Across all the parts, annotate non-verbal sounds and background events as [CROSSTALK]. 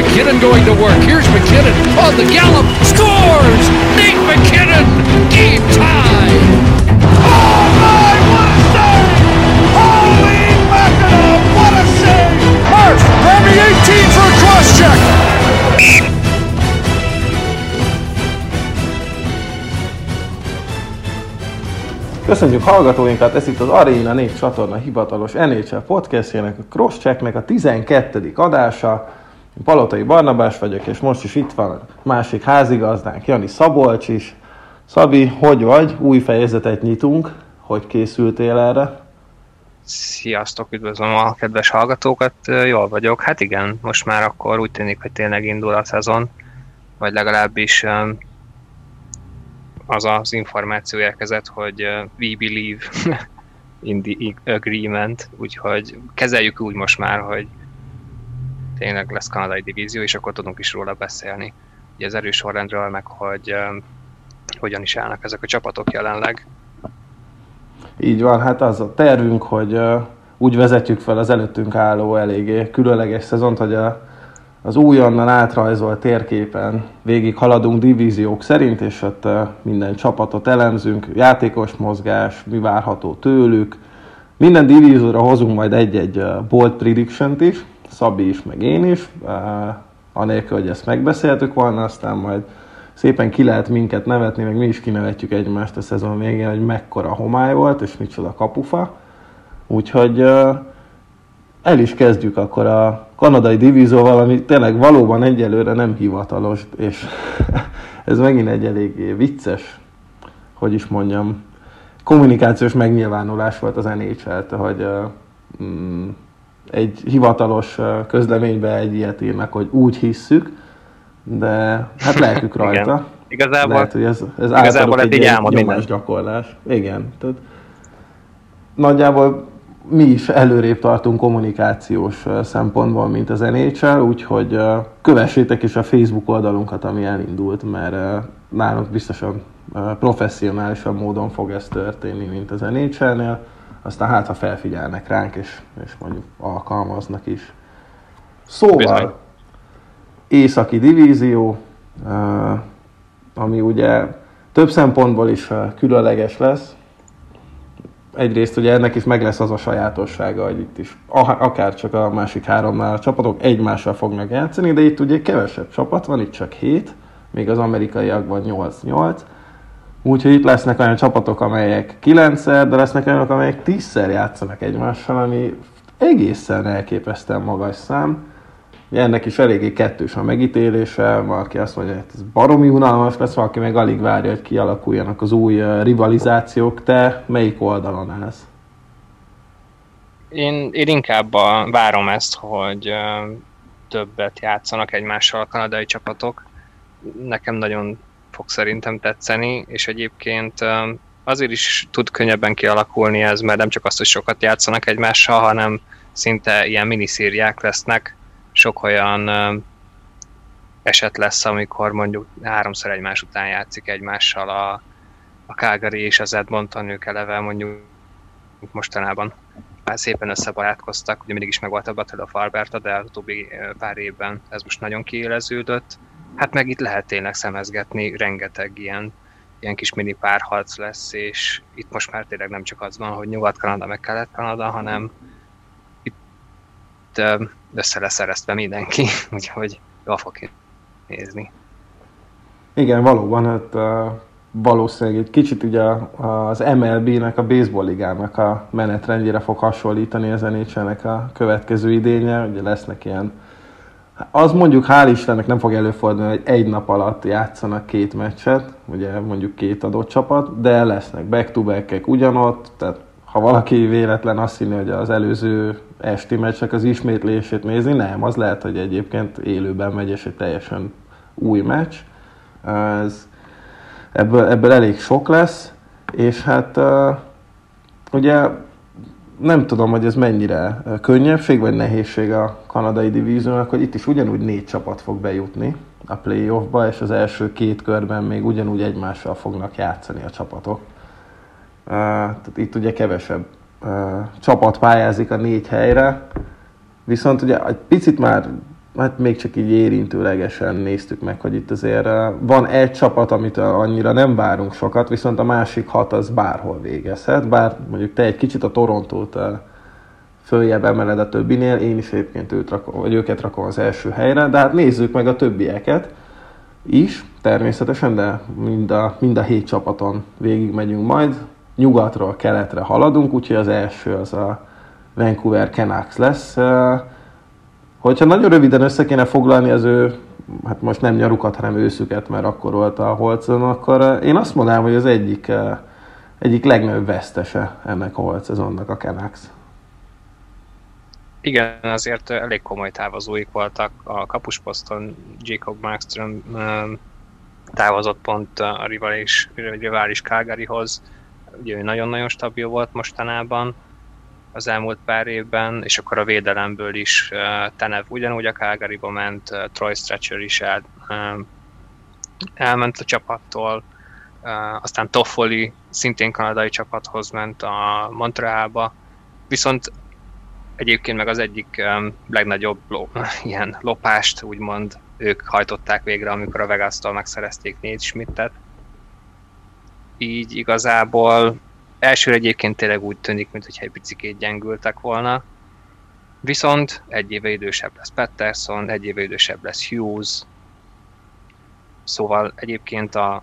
McKinnon going to work. Here's McKinnon on the gallop. Scores! Nate McKinnon! Game tie! A save! Holy mackerel, what a save! Murph, grab the 18 for. Köszönjük hallgatóinkat, ez itt az Arena 4 csatorna hivatalos NHL podcastjének, a Crosschecknek a 12. adása. Palotai Barnabás vagyok, és most is itt van a másik házigazdánk, Jani Szabolcs is. Szabi, hogy vagy? Új fejezetet nyitunk. Hogy készültél erre? Sziasztok, üdvözlöm a kedves hallgatókat, jól vagyok. Hát igen, most már akkor úgy tűnik, hogy tényleg indul a szezon, vagy legalábbis az az információ érkezett, hogy we believe [LAUGHS] in the agreement, úgyhogy kezeljük úgy most már, hogy tényleg lesz kanadai divízió, és akkor tudunk is róla beszélni. Ugye az erős sorrendről, meg hogy hogyan is állnak ezek a csapatok jelenleg. Így van, hát az a tervünk, hogy úgy vezetjük fel az előttünk álló eléggé különleges szezont, hogy a, az újonnan átrajzolt térképen végig haladunk divíziók szerint, és ott minden csapatot elemzünk, játékos mozgás, mi várható tőlük. Minden divízióra hozunk majd egy-egy bold prediction is, Szabi is, meg én is, uh, anélkül, hogy ezt megbeszéltük volna, aztán majd szépen ki lehet minket nevetni, meg mi is kinevetjük egymást a szezon végén, hogy mekkora homály volt, és micsoda kapufa. Úgyhogy uh, el is kezdjük akkor a kanadai divízióval, ami tényleg valóban egyelőre nem hivatalos, és [LAUGHS] ez megint egy eléggé vicces, hogy is mondjam, kommunikációs megnyilvánulás volt az NHL-t, hogy uh, egy hivatalos közleménybe egy ilyet írnak, hogy úgy hisszük, de hát lelkük [LAUGHS] rajta. Igen. Igazából, Lehet, hogy ez, ez igazából ez egy így álmod nyomás gyakorlás. Igen. Tehát nagyjából mi is előrébb tartunk kommunikációs szempontból, mint az NHL, úgyhogy kövessétek is a Facebook oldalunkat, ami elindult, mert nálunk biztosan professzionálisabb módon fog ez történni, mint az NHL-nél. Aztán hát, ha felfigyelnek ránk, és, és mondjuk alkalmaznak is. Szóval, Bizony. északi divízió, ami ugye több szempontból is különleges lesz. Egyrészt ugye ennek is meg lesz az a sajátossága, hogy itt is akár csak a másik háromnál a csapatok egymással fognak játszani, de itt ugye kevesebb csapat van, itt csak 7, még az amerikaiakban 8-8. Úgyhogy itt lesznek olyan csapatok, amelyek 9 de lesznek olyanok, amelyek 10-szer játszanak egymással, ami egészen elképesztően magas szám. Ennek is eléggé kettős a megítélése, valaki azt mondja, hogy ez baromi unalmas lesz, valaki meg alig várja, hogy kialakuljanak az új rivalizációk. Te melyik oldalon állsz? Én, én inkább a, várom ezt, hogy többet játszanak egymással a kanadai csapatok. Nekem nagyon fog szerintem tetszeni, és egyébként ö, azért is tud könnyebben kialakulni ez, mert nem csak azt, hogy sokat játszanak egymással, hanem szinte ilyen miniszériák lesznek. Sok olyan ö, eset lesz, amikor mondjuk háromszor egymás után játszik egymással a, a Calgary és az Edmonton, ők eleve mondjuk mostanában már szépen összebarátkoztak, ugye mindig is meg volt a Battle of Alberta, de az utóbbi pár évben ez most nagyon kiéleződött. Hát meg itt lehet tényleg szemezgetni, rengeteg ilyen, ilyen kis mini párharc lesz, és itt most már tényleg nem csak az van, hogy Nyugat-Kanada meg Kelet-Kanada, hanem itt össze lesz eresztve mindenki, [LAUGHS] úgyhogy jól fog nézni. Igen, valóban, hát valószínűleg egy kicsit ugye az MLB-nek, a baseball ligának a menetrendjére fog hasonlítani az NHL-nek a következő idénye, ugye lesznek ilyen az mondjuk hál' Istennek nem fog előfordulni, hogy egy nap alatt játszanak két meccset, ugye mondjuk két adott csapat, de lesznek back-to-back-ek ugyanott, tehát ha valaki véletlen azt hinni, hogy az előző esti meccsek az ismétlését nézi, nem, az lehet, hogy egyébként élőben megy, és egy teljesen új meccs. Ez, ebből, ebből elég sok lesz, és hát ugye nem tudom, hogy ez mennyire könnyebbség vagy nehézség a kanadai divíziónak, hogy itt is ugyanúgy négy csapat fog bejutni a playoffba, és az első két körben még ugyanúgy egymással fognak játszani a csapatok. Uh, tehát itt ugye kevesebb uh, csapat pályázik a négy helyre, viszont ugye egy picit már hát még csak így érintőlegesen néztük meg, hogy itt azért van egy csapat, amit annyira nem várunk sokat, viszont a másik hat az bárhol végezhet, bár mondjuk te egy kicsit a Torontót följebb emeled a többinél, én is egyébként őt rakom, vagy őket rakom az első helyre, de hát nézzük meg a többieket is, természetesen, de mind a, mind a hét csapaton végig megyünk majd. Nyugatról keletre haladunk, úgyhogy az első az a Vancouver Canucks lesz. Hogyha nagyon röviden össze kéne foglalni az ő, hát most nem nyarukat, hanem őszüket, mert akkor volt a Holcon, akkor én azt mondanám, hogy az egyik, egyik legnagyobb vesztese ennek a Holt a Canucks. Igen, azért elég komoly távozóik voltak. A kapusposzton Jacob Markström távozott pont a rivális, rivális Calgaryhoz. Ugye ő nagyon-nagyon stabil volt mostanában az elmúlt pár évben, és akkor a védelemből is Tenev ugyanúgy a Calgaryba ment, Troy Stretcher is el, elment a csapattól, aztán Toffoli szintén kanadai csapathoz ment a Montrealba, viszont egyébként meg az egyik legnagyobb ló, [LAUGHS] ilyen lopást, úgymond ők hajtották végre, amikor a Vegas-tól megszerezték Nate Schmidtet. Így igazából elsőre egyébként tényleg úgy tűnik, mintha egy picit gyengültek volna, viszont egy éve idősebb lesz Patterson, egy éve idősebb lesz Hughes, szóval egyébként a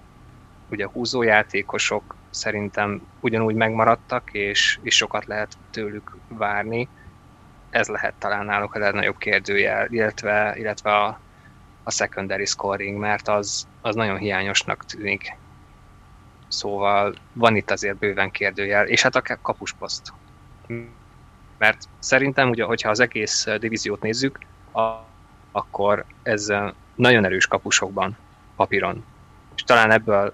ugye húzójátékosok szerintem ugyanúgy megmaradtak, és, és sokat lehet tőlük várni. Ez lehet talán náluk a legnagyobb kérdőjel, illetve, illetve a, a secondary scoring, mert az, az nagyon hiányosnak tűnik. Szóval van itt azért bőven kérdőjel, és hát a kapusposzt. Mert szerintem, ugye, hogyha az egész divíziót nézzük, akkor ez nagyon erős kapusokban, papíron. És talán ebből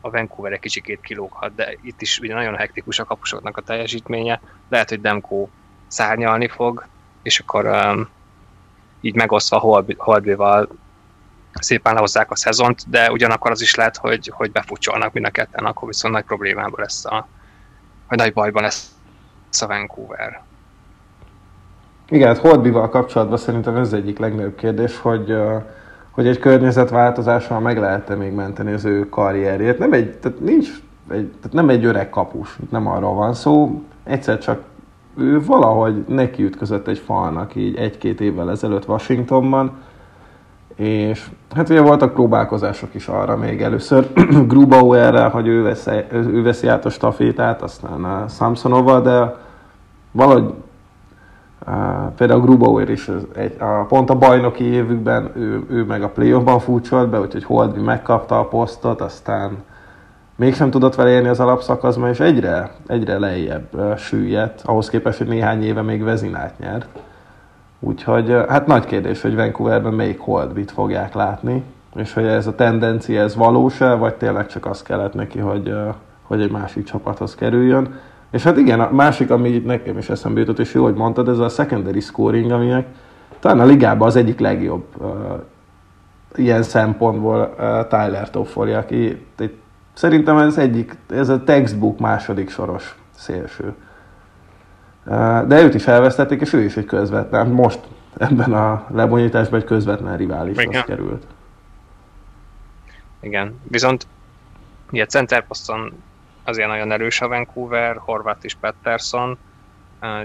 a Vancouver egy kicsikét kilóghat, de itt is ugye nagyon hektikus a kapusoknak a teljesítménye. Lehet, hogy Demko szárnyalni fog, és akkor um, így megosztva Holbyval szépen lehozzák a szezont, de ugyanakkor az is lehet, hogy, hogy befutcsolnak mind a ketten, akkor viszont nagy problémában lesz a, vagy nagy bajban lesz a Vancouver. Igen, hát Holtbival kapcsolatban szerintem ez egyik legnagyobb kérdés, hogy, hogy egy környezetváltozással meg lehet-e még menteni az ő karrierjét. Nem egy, tehát nincs egy, tehát nem egy öreg kapus, nem arról van szó, egyszer csak ő valahogy nekiütközött egy falnak így egy-két évvel ezelőtt Washingtonban, és hát ugye voltak próbálkozások is arra még először [CLEARS THROAT] Grubauerrel, hogy ő veszi, ő veszi át a stafétát, aztán a Samsonova, de valahogy uh, például Grubauer is egy, a, pont a bajnoki évükben ő, ő meg a playoffban fúcsolt be, úgyhogy Holdby megkapta a posztot, aztán mégsem tudott vele érni az alapszakaszban, és egyre, egyre lejjebb uh, süllyedt, ahhoz képest, hogy néhány éve még Vezinát nyert. Úgyhogy hát nagy kérdés, hogy Vancouverben melyik holdbit fogják látni, és hogy ez a tendencia ez valós-e, vagy tényleg csak az kellett neki, hogy, hogy egy másik csapathoz kerüljön. És hát igen, a másik, ami nekem is eszembe jutott, és jó, hogy mondtad, ez a secondary scoring, aminek talán a ligában az egyik legjobb uh, ilyen szempontból uh, Tyler Toffoli, aki egy, szerintem ez egyik, ez a textbook második soros szélső. De őt is elvesztették, és ő is egy közvetlen, most ebben a lebonyításban egy közvetlen riválishoz került. Igen, viszont ugye centerposzton azért nagyon erős a Vancouver, Horvath és Pettersson,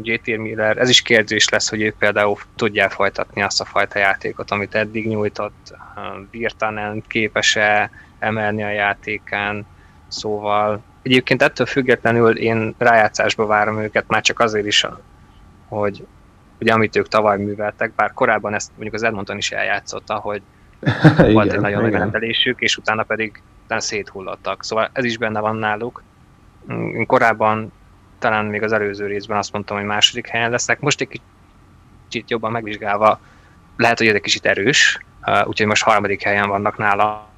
JT Miller, ez is kérdés lesz, hogy ők például tudják folytatni azt a fajta játékot, amit eddig nyújtott, Virtanen képes-e emelni a játékán, szóval Egyébként ettől függetlenül én rájátszásba várom őket, már csak azért is, hogy ugye amit ők tavaly műveltek, bár korábban ezt mondjuk az Edmonton is eljátszotta, hogy [LAUGHS] volt egy nagyon nagy rendelésük, és utána pedig utána széthullottak. Szóval ez is benne van náluk. Én korábban talán még az előző részben azt mondtam, hogy második helyen lesznek. Most egy kicsit jobban megvizsgálva lehet, hogy ez egy kicsit erős, úgyhogy most harmadik helyen vannak nála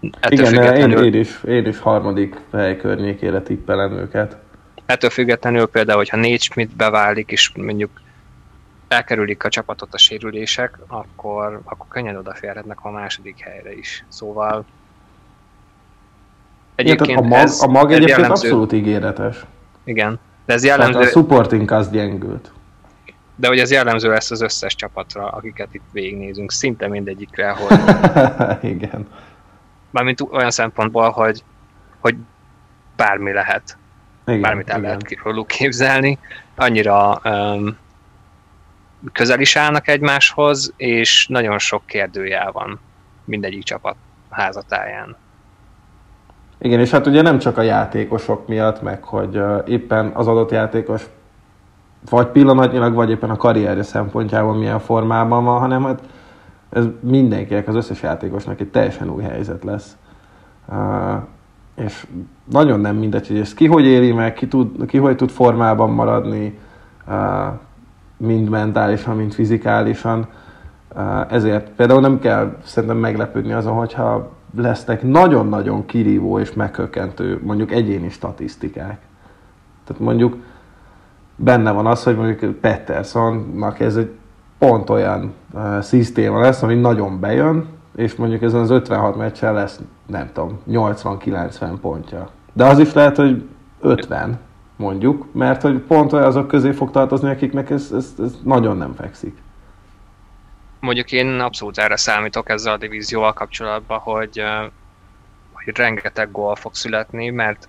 Ettől Igen, függetlenül... én, én, is, én is harmadik hely környékére tippelem őket. Ettől függetlenül például, hogyha négy Schmidt beválik, és mondjuk elkerülik a csapatot a sérülések, akkor, akkor könnyen odaférhetnek a második helyre is. Szóval egyébként Igen, a mag, ez, a mag ez egyébként jellemző. abszolút ígéretes. Igen, de ez jellemző... Tehát a supporting az gyengült. De hogy ez jellemző lesz az összes csapatra, akiket itt végignézünk, szinte mindegyikre, hogy... [LAUGHS] Igen. Mármint olyan szempontból, hogy, hogy bármi lehet. Igen, bármit el igen. lehet róluk képzelni. Annyira um, közel is állnak egymáshoz, és nagyon sok kérdőjel van mindegyik csapat házatáján. Igen, és hát ugye nem csak a játékosok miatt, meg hogy éppen az adott játékos vagy pillanatnyilag, vagy éppen a karrierje szempontjából milyen formában van, hanem hát ez mindenkinek, az összes játékosnak egy teljesen új helyzet lesz. Uh, és nagyon nem mindegy, hogy ezt ki hogy éri meg, ki, tud, ki hogy tud formában maradni, uh, mind mentálisan, mind fizikálisan. Uh, ezért például nem kell szerintem meglepődni azon, hogyha lesznek nagyon-nagyon kirívó és megkökkentő mondjuk egyéni statisztikák. Tehát mondjuk benne van az, hogy mondjuk Petersonnak ez egy pont olyan uh, szisztéma lesz, ami nagyon bejön, és mondjuk ezen az 56 meccsen lesz, nem tudom, 80-90 pontja. De az is lehet, hogy 50 mondjuk, mert hogy pont azok közé fog tartozni, akiknek ez, ez, ez nagyon nem fekszik. Mondjuk én abszolút erre számítok ezzel a divízióval kapcsolatban, hogy, hogy rengeteg gól fog születni, mert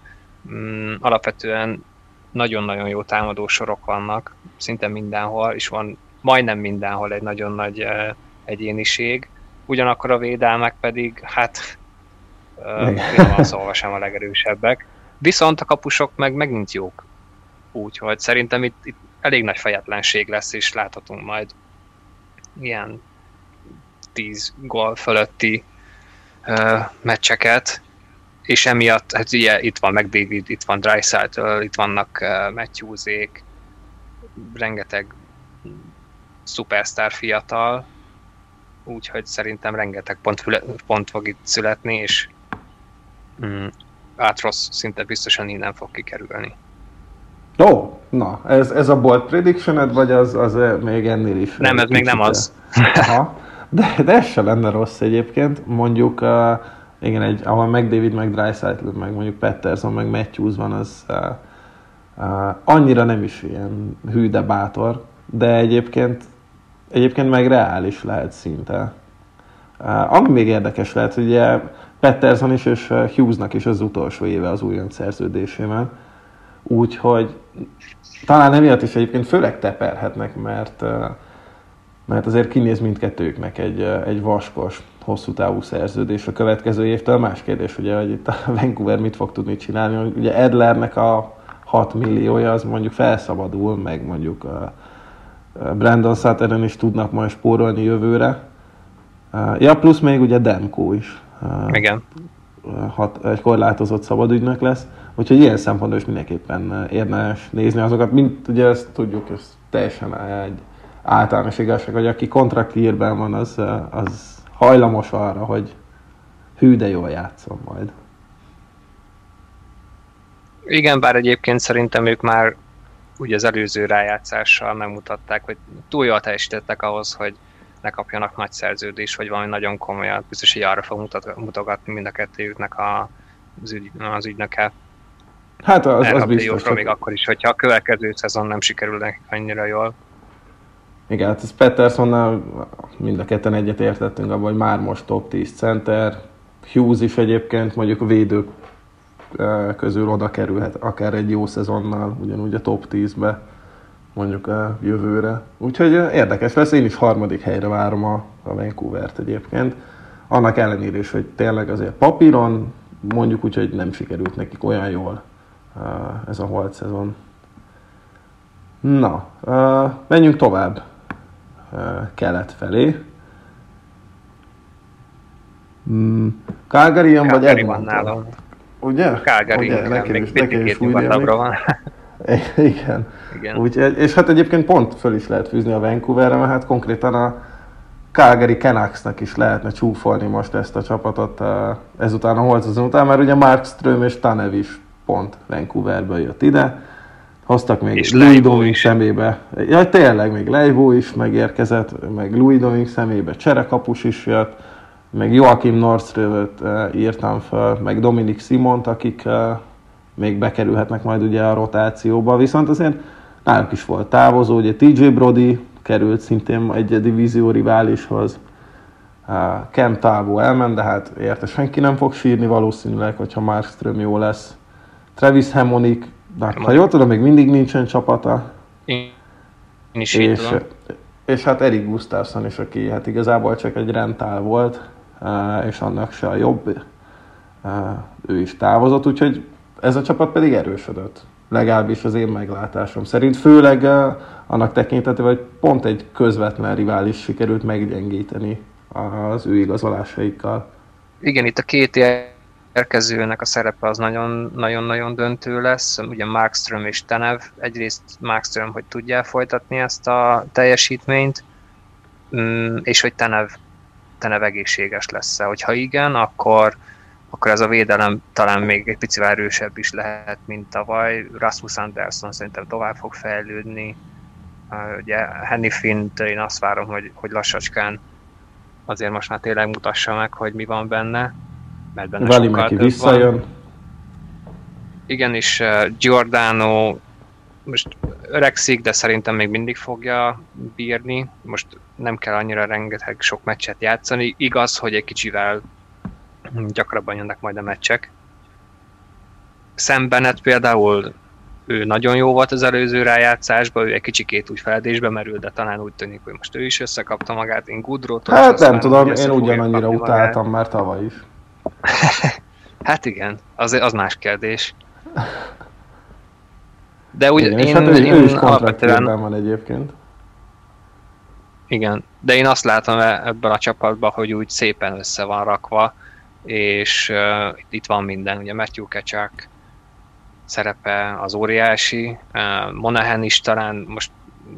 mm, alapvetően nagyon-nagyon jó támadó sorok vannak, szinte mindenhol, és van majdnem mindenhol egy nagyon nagy uh, egyéniség, ugyanakkor a védelmek pedig, hát uh, szóval sem a legerősebbek. Viszont a kapusok meg megint jók. Úgyhogy szerintem itt, itt elég nagy fejetlenség lesz, és láthatunk majd ilyen 10 gól fölötti uh, meccseket, és emiatt, hát ugye itt van McDavid, itt van Dreisaitl, itt vannak uh, Matthewsék, rengeteg szupersztár fiatal, úgyhogy szerintem rengeteg pont, pont fog itt születni, és mm, Átros szinte biztosan innen fog kikerülni. Ó, oh, na, ez, ez a bold prediction vagy az, az még ennél is? Nem, ez még nem az. [LAUGHS] Aha. De, de ez se lenne rossz egyébként. Mondjuk, uh, igen, egy, ahol meg David, meg Dreisaitl, meg mondjuk Petterson, meg Matthews van, az uh, uh, annyira nem is ilyen hű, de bátor, de egyébként, egyébként meg reális lehet szinte. Ami még érdekes lehet, hogy ugye Petterson is és Hughesnak is az utolsó éve az újonc szerződésével, úgyhogy talán emiatt is egyébként főleg teperhetnek, mert uh, mert azért kinéz mindkettőjüknek egy, egy vaskos, hosszú távú szerződés a következő évtől. Más kérdés, ugye, hogy itt a [LAUGHS] Vancouver mit fog tudni csinálni. Ugye Edlernek a 6 milliója az mondjuk felszabadul, meg mondjuk a Brandon Sutteren is tudnak majd spórolni jövőre. Ja, plusz még ugye Demko is. Igen. Hat, egy korlátozott szabadügynök lesz. Úgyhogy ilyen szempontból is mindenképpen érdemes nézni azokat, mint ugye ezt tudjuk, ez teljesen egy általános igazság, hogy aki kontraktírben van, az, az hajlamos arra, hogy hű, de jól játszom majd. Igen, bár egyébként szerintem ők már ugye az előző rájátszással megmutatták, hogy túl jól teljesítettek ahhoz, hogy ne kapjanak nagy szerződés, vagy valami nagyon komolyat. Biztos, hogy arra fog mutat, mutogatni mind a kettőjüknek a, az, ügy, az ügynöke. Hát az, az biztos. Csak... még akkor is, hogyha a következő szezon nem sikerül annyira jól. Igen, hát ez Petersonnal mind a ketten egyet értettünk abban, hogy már most top 10 center. Hughes is egyébként mondjuk a védők közül oda kerülhet akár egy jó szezonnal, ugyanúgy a top 10-be mondjuk a jövőre. Úgyhogy érdekes lesz, én is harmadik helyre várom a, a Vancouver-t egyébként. Annak ellenére is, hogy tényleg azért papíron mondjuk úgy, hogy nem sikerült nekik olyan jól ez a holt szezon. Na, menjünk tovább kelet felé. Mm, Calgary jön, vagy Edmonton? Ugye? Calgary, Ugye? Nekem még is, nekem is úgy van. [LAUGHS] Igen. Igen. Úgy, és hát egyébként pont föl is lehet fűzni a Vancouverre, mert hát konkrétan a Calgary Canucksnak is lehetne csúfolni most ezt a csapatot ezután a Holcazon után, mert ugye Markström és Tanev is pont Vancouverből jött ide Hoztak még és Louis Doming szemébe. Ja, tényleg, még Leivó is megérkezett, meg Louis Doming szemébe Cserekapus is jött, meg Joachim Nordströvet uh, írtam fel, meg Dominik Simont, akik uh, még bekerülhetnek majd ugye a rotációba. Viszont azért náluk is volt távozó, ugye TJ Brody került szintén egy divízió riválishoz, Kem Távó elment, de hát érte senki nem fog sírni valószínűleg, hogyha Markström jó lesz. Travis Hemonik, de hát, ha jól tudom, még mindig nincsen csapata. Én is és, és hát Erik Gustafsson is, aki hát igazából csak egy rentál volt, és annak se a jobb, ő is távozott, úgyhogy ez a csapat pedig erősödött. Legalábbis az én meglátásom szerint, főleg annak tekintetében, hogy pont egy közvetlen rivális sikerült meggyengíteni az ő igazolásaikkal. Igen, itt a két érkezőnek a szerepe az nagyon-nagyon döntő lesz. Ugye Markström és Tenev. Egyrészt Markström, hogy tudja folytatni ezt a teljesítményt, mm, és hogy Tenev, Tenev egészséges lesz-e. Hogyha igen, akkor, akkor ez a védelem talán még egy picivel erősebb is lehet, mint tavaly. Rasmus Anderson szerintem tovább fog fejlődni. Ugye Henny Finn, én azt várom, hogy, hogy lassacskán azért most már tényleg mutassa meg, hogy mi van benne, mert benne Vali sokkal több visszajön. Van. Igen, és Giordano most öregszik, de szerintem még mindig fogja bírni. Most nem kell annyira rengeteg sok meccset játszani. Igaz, hogy egy kicsivel gyakrabban jönnek majd a meccsek. Sam Bennett például ő nagyon jó volt az előző rájátszásban, ő egy kicsikét úgy feledésbe merült, de talán úgy tűnik, hogy most ő is összekapta magát, én Gudrótól. Hát nem tudom, én ugyanannyira utáltam már tavaly is. [LAUGHS] hát igen, az, az más kérdés. [LAUGHS] De úgy, igen, én, hát ő, én ő is alapvetően... van egyébként. Igen, de én azt látom e- ebből a csapatban, hogy úgy szépen össze van rakva, és uh, itt van minden, ugye Matthew Kecsák, szerepe az óriási. Monahan is talán most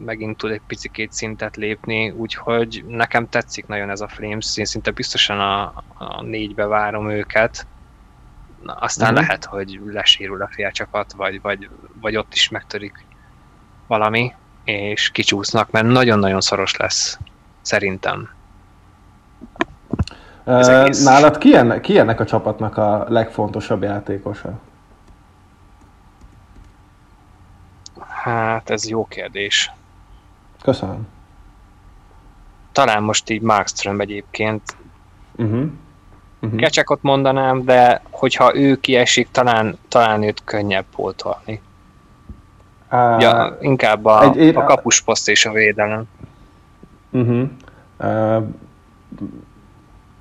megint tud egy picikét szintet lépni, úgyhogy nekem tetszik nagyon ez a Flames, én szinte biztosan a, a négybe várom őket, aztán uh-huh. lehet, hogy lesérül a félcsapat, vagy, vagy, vagy ott is megtörik valami, és kicsúsznak, mert nagyon-nagyon szoros lesz, szerintem. Nálad ki ennek, ki ennek a csapatnak a legfontosabb játékosa? Hát, ez jó kérdés. Köszönöm. Talán most így Markström egyébként. Uh-huh. Uh-huh. Kecsekot mondanám, de hogyha ő kiesik, talán, talán őt könnyebb pótolni. Uh, ja, inkább a, egy, én, a kapusposzt és a védelem. Uh-huh. Uh,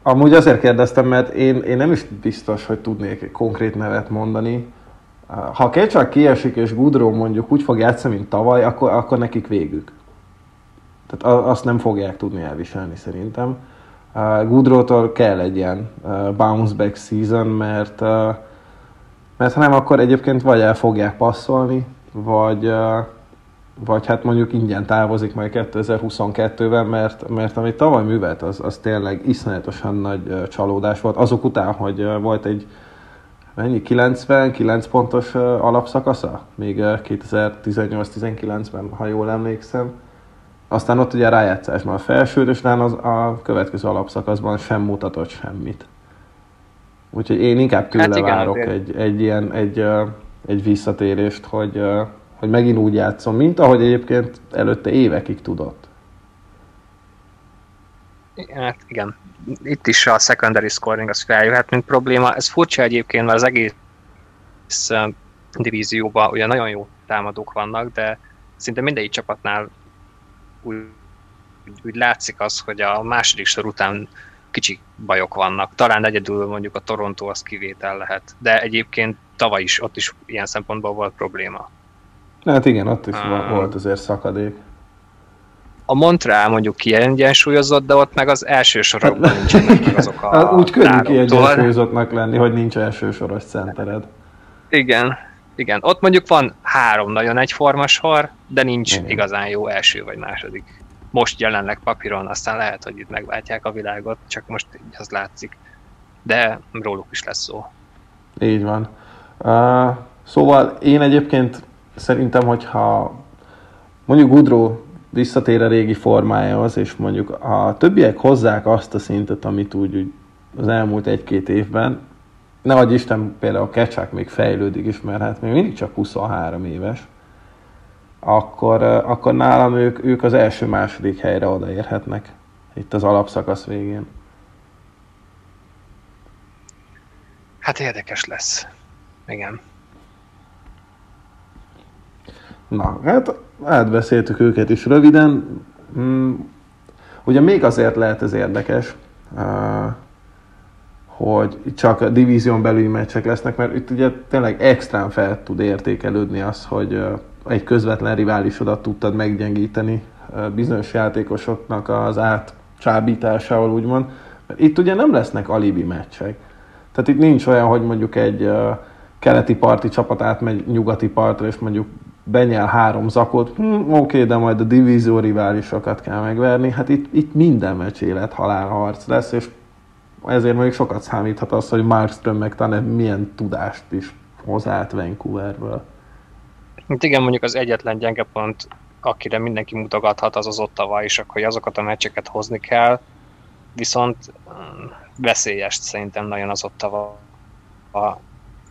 amúgy azért kérdeztem, mert én, én nem is biztos, hogy tudnék konkrét nevet mondani. Ha Kecsák kiesik és Gudró mondjuk úgy fog játszani, mint tavaly, akkor, akkor nekik végük. Tehát azt nem fogják tudni elviselni szerintem. Gudrótól kell egy ilyen bounce back season, mert, mert ha nem, akkor egyébként vagy el fogják passzolni, vagy, vagy hát mondjuk ingyen távozik majd 2022-ben, mert, mert amit tavaly művelt, az, az tényleg iszonyatosan nagy csalódás volt. Azok után, hogy volt egy mennyi, 99 pontos alapszakasza, még 2018-19-ben, ha jól emlékszem. Aztán ott ugye a rájátszásban a felső, és az a következő alapszakaszban sem mutatott semmit. Úgyhogy én inkább tőle hát igen, várok egy, egy, ilyen, egy, egy visszatérést, hogy, hogy megint úgy játszom, mint ahogy egyébként előtte évekig tudott. Hát igen, itt is a secondary scoring az feljöhet, mint probléma. Ez furcsa egyébként, mert az egész divízióban ugye nagyon jó támadók vannak, de szinte mindegyik csapatnál úgy, úgy látszik az, hogy a második sor után kicsi bajok vannak. Talán egyedül mondjuk a Toronto az kivétel lehet, de egyébként tavaly is, ott is ilyen szempontból volt probléma. Hát igen, ott is uh, volt azért szakadék a Montreal mondjuk kiegyensúlyozott, de ott meg az első sorokban nincsenek meg [LAUGHS] azok a hát Úgy könnyű kiegyensúlyozottnak lenni, hogy nincs első soros centered. Igen, igen. Ott mondjuk van három nagyon egyforma sor, de nincs igen. igazán jó első vagy második. Most jelenleg papíron, aztán lehet, hogy itt megváltják a világot, csak most így az látszik. De róluk is lesz szó. Így van. Uh, szóval én egyébként szerintem, hogyha mondjuk Gudró visszatér a régi formájához, és mondjuk a többiek hozzák azt a szintet, amit úgy, úgy az elmúlt egy-két évben, ne adj Isten, például a Kecsák még fejlődik is, mert hát még mindig csak 23 éves, akkor, akkor nálam ők, ők az első-második helyre odaérhetnek itt az alapszakasz végén. Hát érdekes lesz. Igen. Na, hát átbeszéltük őket is röviden. Hmm, ugye még azért lehet ez érdekes, hogy csak a divízión belüli meccsek lesznek, mert itt ugye tényleg extrán fel tud értékelődni az, hogy egy közvetlen riválisodat tudtad meggyengíteni bizonyos játékosoknak az átcsábításával, úgymond. Itt ugye nem lesznek alibi meccsek. Tehát itt nincs olyan, hogy mondjuk egy keleti parti csapat átmegy nyugati partra, és mondjuk benyel három zakot, hm, oké, de majd a divízió riválisokat kell megverni. Hát itt, itt minden meccs élet halál harc lesz, és ezért még sokat számíthat az, hogy Markström meg talán milyen tudást is hoz át Vancouverből. Hát igen, mondjuk az egyetlen gyenge pont, akire mindenki mutogathat, az az Ottawa is, hogy azokat a meccseket hozni kell, viszont mm, veszélyes szerintem nagyon az Ottawa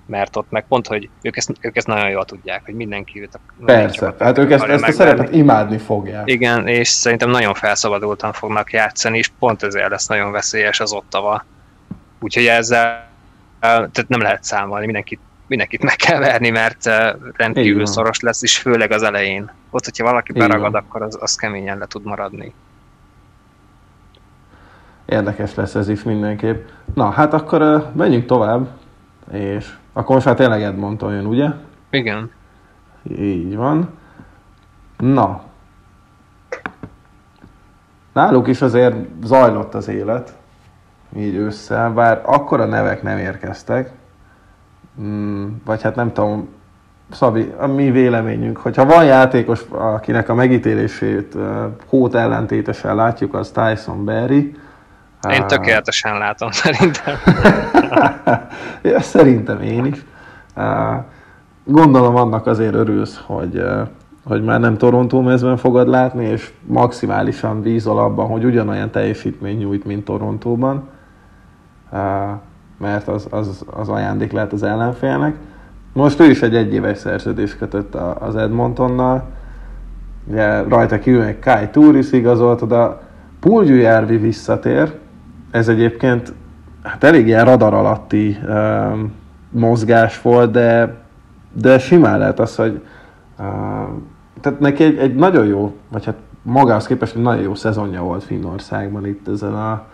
mert ott meg pont, hogy ők ezt, ők ezt nagyon jól tudják, hogy mindenki őt a Persze, hát ők ezt, ezt a szerepet imádni fogják. Igen, és szerintem nagyon felszabadultan fognak játszani, és pont ezért lesz nagyon veszélyes az ottava. Úgyhogy ezzel tehát nem lehet számolni, mindenkit, mindenkit meg kell verni, mert rendkívül szoros lesz, és főleg az elején. Ott, hogyha valaki beragad, akkor az, az keményen le tud maradni. Érdekes lesz ez is mindenképp. Na, hát akkor uh, menjünk tovább, és akkor most már tényleg Edmonton jön, ugye? Igen. Így van. Na. Náluk is azért zajlott az élet, így össze, bár akkora nevek nem érkeztek, mm, vagy hát nem tudom, Szabi, a mi véleményünk, hogyha van játékos, akinek a megítélését uh, hót ellentétesen látjuk, az Tyson Berry. Én tökéletesen látom, [LAUGHS] szerintem. [LAUGHS] ja, szerintem én is. Gondolom annak azért örülsz, hogy, hogy már nem Toronto mezben fogod látni, és maximálisan bízol abban, hogy ugyanolyan teljesítmény nyújt, mint Torontóban, mert az, az, az ajándék lehet az ellenfélnek. Most ő is egy egyéves szerződést kötött az Edmontonnal, ugye rajta kívül egy Kai Touris igazolt, oda Pulgyujárvi visszatér, ez egyébként hát elég ilyen radar alatti uh, mozgás volt, de, de simán lehet az, hogy uh, tehát neki egy, egy nagyon jó, vagy hát magához képest egy nagyon jó szezonja volt Finnországban itt ezen a,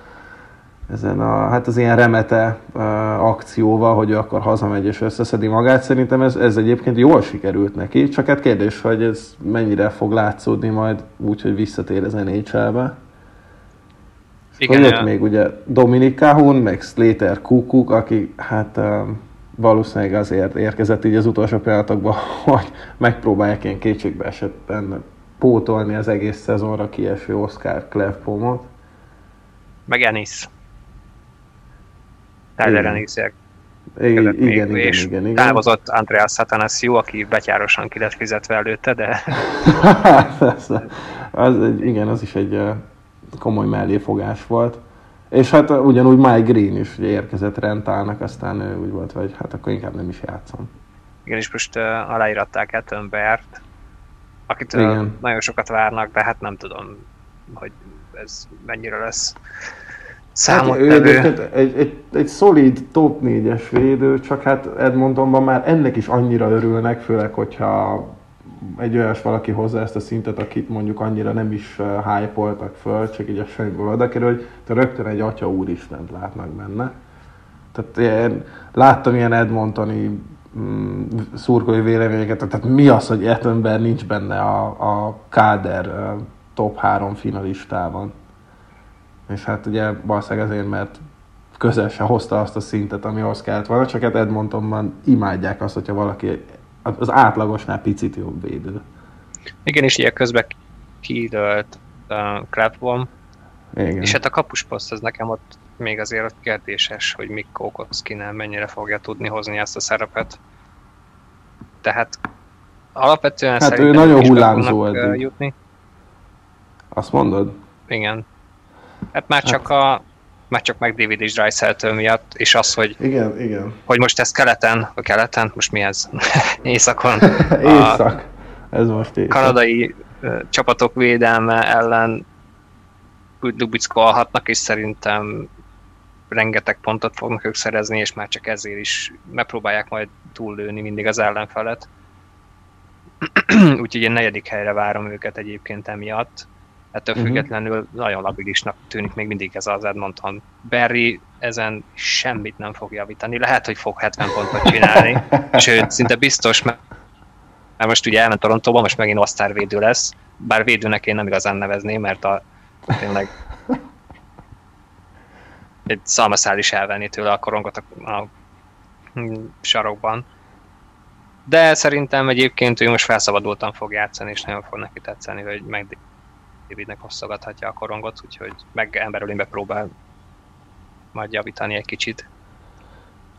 ezen a, hát az ilyen remete uh, akcióval, hogy ő akkor hazamegy és összeszedi magát. Szerintem ez, ez egyébként jól sikerült neki, csak hát kérdés, hogy ez mennyire fog látszódni majd úgy, hogy visszatér az NHL-be. Igen, jött még ugye Dominik Kahun, meg Slater Kukuk, aki hát um, valószínűleg azért érkezett így az utolsó pillanatokban, [LAUGHS] hogy megpróbálják ilyen kétségbe esetben pótolni az egész szezonra kieső Oscar Clefpomot. Meg Ennis. Tyler Ennis igen, igen, igen, és igen, igen. távozott Andreas Satanasiu, aki betyárosan ki lett fizetve előtte, de... [LAUGHS] az egy, igen, az is egy komoly melléfogás volt. És hát ugyanúgy Mike Green is ugye érkezett rentálnak, aztán ő úgy volt, hogy hát akkor inkább nem is játszom. Igen, és most uh, aláíratták Ettenbert, akit Igen. nagyon sokat várnak, de hát nem tudom, hogy ez mennyire lesz számot hát, ő egy, egy, egy, szolid top 4-es védő, csak hát Edmontonban már ennek is annyira örülnek, főleg, hogyha egy olyas valaki hozza ezt a szintet, akit mondjuk annyira nem is hype-oltak föl, csak így a semmiből oda kerül, hogy te rögtön egy atya úristent látnak benne. Tehát én láttam ilyen Edmontoni mm, szurkolói véleményeket, tehát mi az, hogy ember nincs benne a, a Káder top 3 finalistában. És hát ugye valószínűleg azért, mert közel se hozta azt a szintet, ami ahhoz kellett volna, csak hát Edmontonban imádják azt, hogyha valaki az átlagosnál picit jobb védő. Igen, és ilyen közben kiidőlt uh, Clapbom, igen. És hát a kapusposzt az nekem ott még azért ott kérdéses, hogy Mick Kokoszkinál mennyire fogja tudni hozni ezt a szerepet. Tehát alapvetően hát ő nagyon hullámzó eddig. jutni. Azt mondod? Igen. Hát már hát. csak a már csak meg David és Dreisaitl miatt, és az, hogy, igen, igen. hogy most ez keleten, a keleten, most mi ez? [LAUGHS] Északon. [LAUGHS] Észak. Ez most észre. kanadai uh, csapatok védelme ellen úgy lubickolhatnak, és szerintem rengeteg pontot fognak ők szerezni, és már csak ezért is megpróbálják majd túllőni mindig az ellenfelet. [CLEARS THROAT] Úgyhogy én negyedik helyre várom őket egyébként emiatt. Ettől Mhm. függetlenül nagyon labilisnak tűnik még mindig ez az Edmonton. Barry ezen semmit nem fog javítani. Lehet, hogy fog 70 pontot csinálni, [LAUGHS] sőt, szinte biztos, mert mert most ugye elment Torontóba, most megint osztár védő lesz, bár védőnek én nem igazán nevezném, mert a tényleg egy szalmaszál is elvenni tőle a korongot a, a hm, sarokban. De szerintem egyébként ő most felszabadultan fog játszani, és nagyon fog neki tetszeni, hogy meg Davidnek hosszogathatja a korongot, úgyhogy meg emberölénbe próbál majd javítani egy kicsit.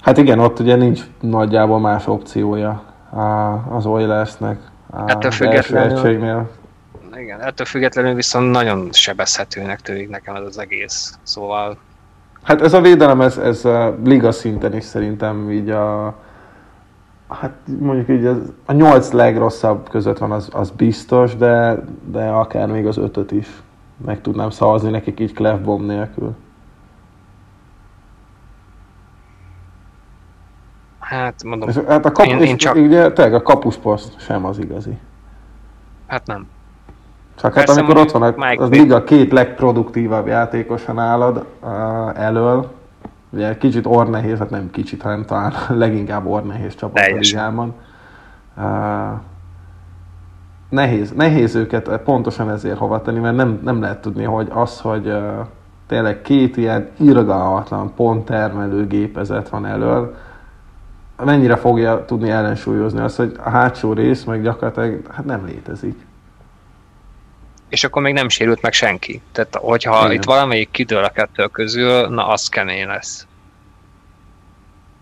Hát igen, ott ugye nincs nagyjából más opciója az Oilersnek. Ettől függetlenül-. Igen, ettől függetlenül viszont nagyon sebezhetőnek tűnik nekem ez az egész. Szóval Hát ez a védelem, ez, ez a liga szinten is szerintem így a hát mondjuk így az, a nyolc legrosszabb között van, az, az biztos, de, de akár még az ötöt is meg tudnám szavazni nekik így Clef bomb nélkül. hát mondom, És, hát a kap, Én- én, csak- ugye, tényleg a kapusposzt sem az igazi. hát nem. Csak hát Persze, amikor ott van a, az Vick- liga két legproduktívabb játékosa nálad uh, elől, ugye kicsit ornehéz, hát nem kicsit, hanem talán [LAUGHS] leginkább ornehéz csapat a Teljesen. ligában. Uh, nehéz, nehéz őket pontosan ezért hova tenni, mert nem, nem lehet tudni, hogy az, hogy uh, tényleg két ilyen irgalmatlan ponttermelő gépezet van elől, mennyire fogja tudni ellensúlyozni azt, hogy a hátsó rész meg gyakorlatilag hát nem létezik. És akkor még nem sérült meg senki. Tehát, hogyha Igen. itt valamelyik kidől a kettő közül, na az kemény lesz.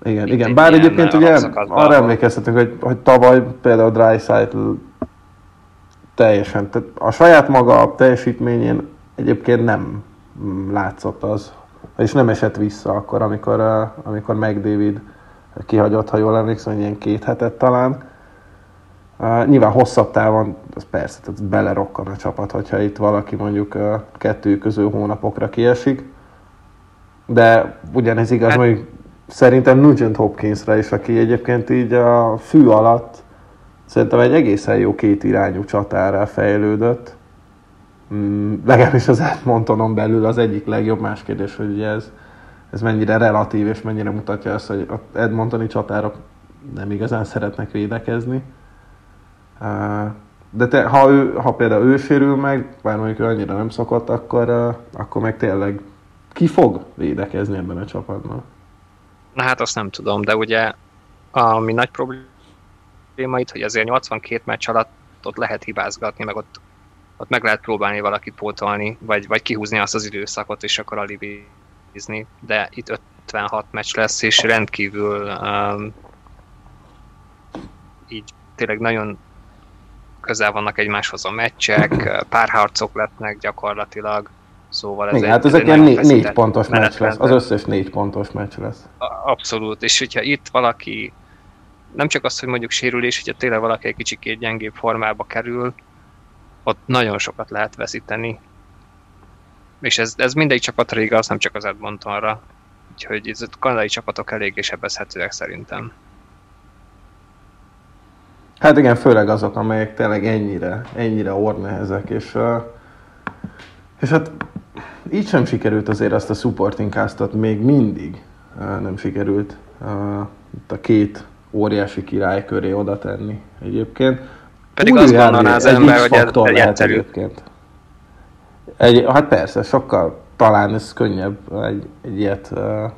Igen, igen. egy Bár egyébként ugye arra emlékeztetünk, hogy, hogy tavaly például Dreisaitl teljesen, tehát a saját maga teljesítményén egyébként nem mm, látszott az, és nem esett vissza akkor, amikor, amikor McDavid kihagyott, ha jól emlékszem, ilyen két hetet talán. Uh, nyilván hosszabb távon, az persze, tehát belerokkan a csapat, hogyha itt valaki mondjuk uh, kettő közül hónapokra kiesik. De ugyanez igaz, Hát- mondjuk szerintem Nugent Hopkinsra is, aki egyébként így a fű alatt szerintem egy egészen jó két irányú csatára fejlődött. Mm, legalábbis az Edmontonon belül az egyik legjobb más kérdés, hogy ugye ez, ez mennyire relatív, és mennyire mutatja azt, hogy Edmontoni csatárok nem igazán szeretnek védekezni. De te, ha, ő, ha például ő sérül meg, bár mondjuk ő annyira nem szokott, akkor, akkor meg tényleg ki fog védekezni ebben a csapatban? Na hát azt nem tudom, de ugye ami nagy probléma itt, hogy azért 82 meccs alatt ott lehet hibázgatni, meg ott, ott meg lehet próbálni valakit pótolni, vagy, vagy kihúzni azt az időszakot, és akkor alibizni, de itt 56 meccs lesz, és rendkívül um, így tényleg nagyon közel vannak egymáshoz a meccsek, [CLEARS THROAT] párharcok lesznek gyakorlatilag, szóval ez Igen, egy- hát ez ezek ilyen négy feszített pontos meccs lesz. Az összes négy pontos meccs lesz. Abszolút, és hogyha itt valaki, nem csak az, hogy mondjuk sérülés, hogyha tényleg valaki egy kicsikét gyengébb formába kerül, ott nagyon sokat lehet veszíteni. És ez, ez mindegy csapatra igaz, nem csak az Edmontonra. Úgyhogy ez a kanadai csapatok eléggé sebezhetőek szerintem. Hát igen, főleg azok, amelyek tényleg ennyire, ennyire ornehezek, és, és hát így sem sikerült azért azt a supporting castot még mindig nem sikerült itt a két óriási király köré oda tenni egyébként. Pedig Új azt gondolná az ember, hogy ez egy egyszerű. egyébként. Egy, hát persze, sokkal talán ez könnyebb egy, egy ilyet uh,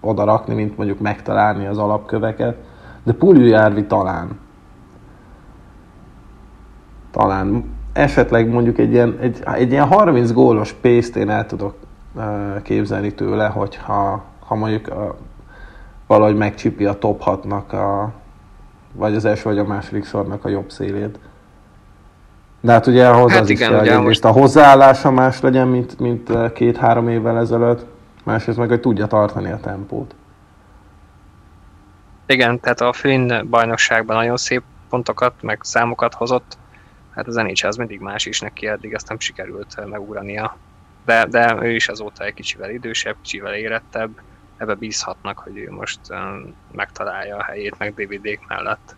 oda rakni, mint mondjuk megtalálni az alapköveket. De Puljujárvi talán. Talán. Esetleg mondjuk egy ilyen, egy, egy ilyen 30 gólos pészt én el tudok uh, képzelni tőle, hogyha ha mondjuk uh, valahogy megcsipi a top 6-nak a, vagy az első vagy a második sornak a jobb szélét. De hát ugye ahhoz Hát az igen, is kell, egyrészt a hozzáállása más legyen, mint, mint két-három évvel ezelőtt, másrészt meg, hogy tudja tartani a tempót. Igen, tehát a finn bajnokságban nagyon szép pontokat, meg számokat hozott. Hát az NHL az mindig más is neki, eddig ezt nem sikerült megugrania. De, de ő is azóta egy kicsivel idősebb, kicsivel érettebb, ebbe bízhatnak, hogy ő most megtalálja a helyét, meg DVD mellett.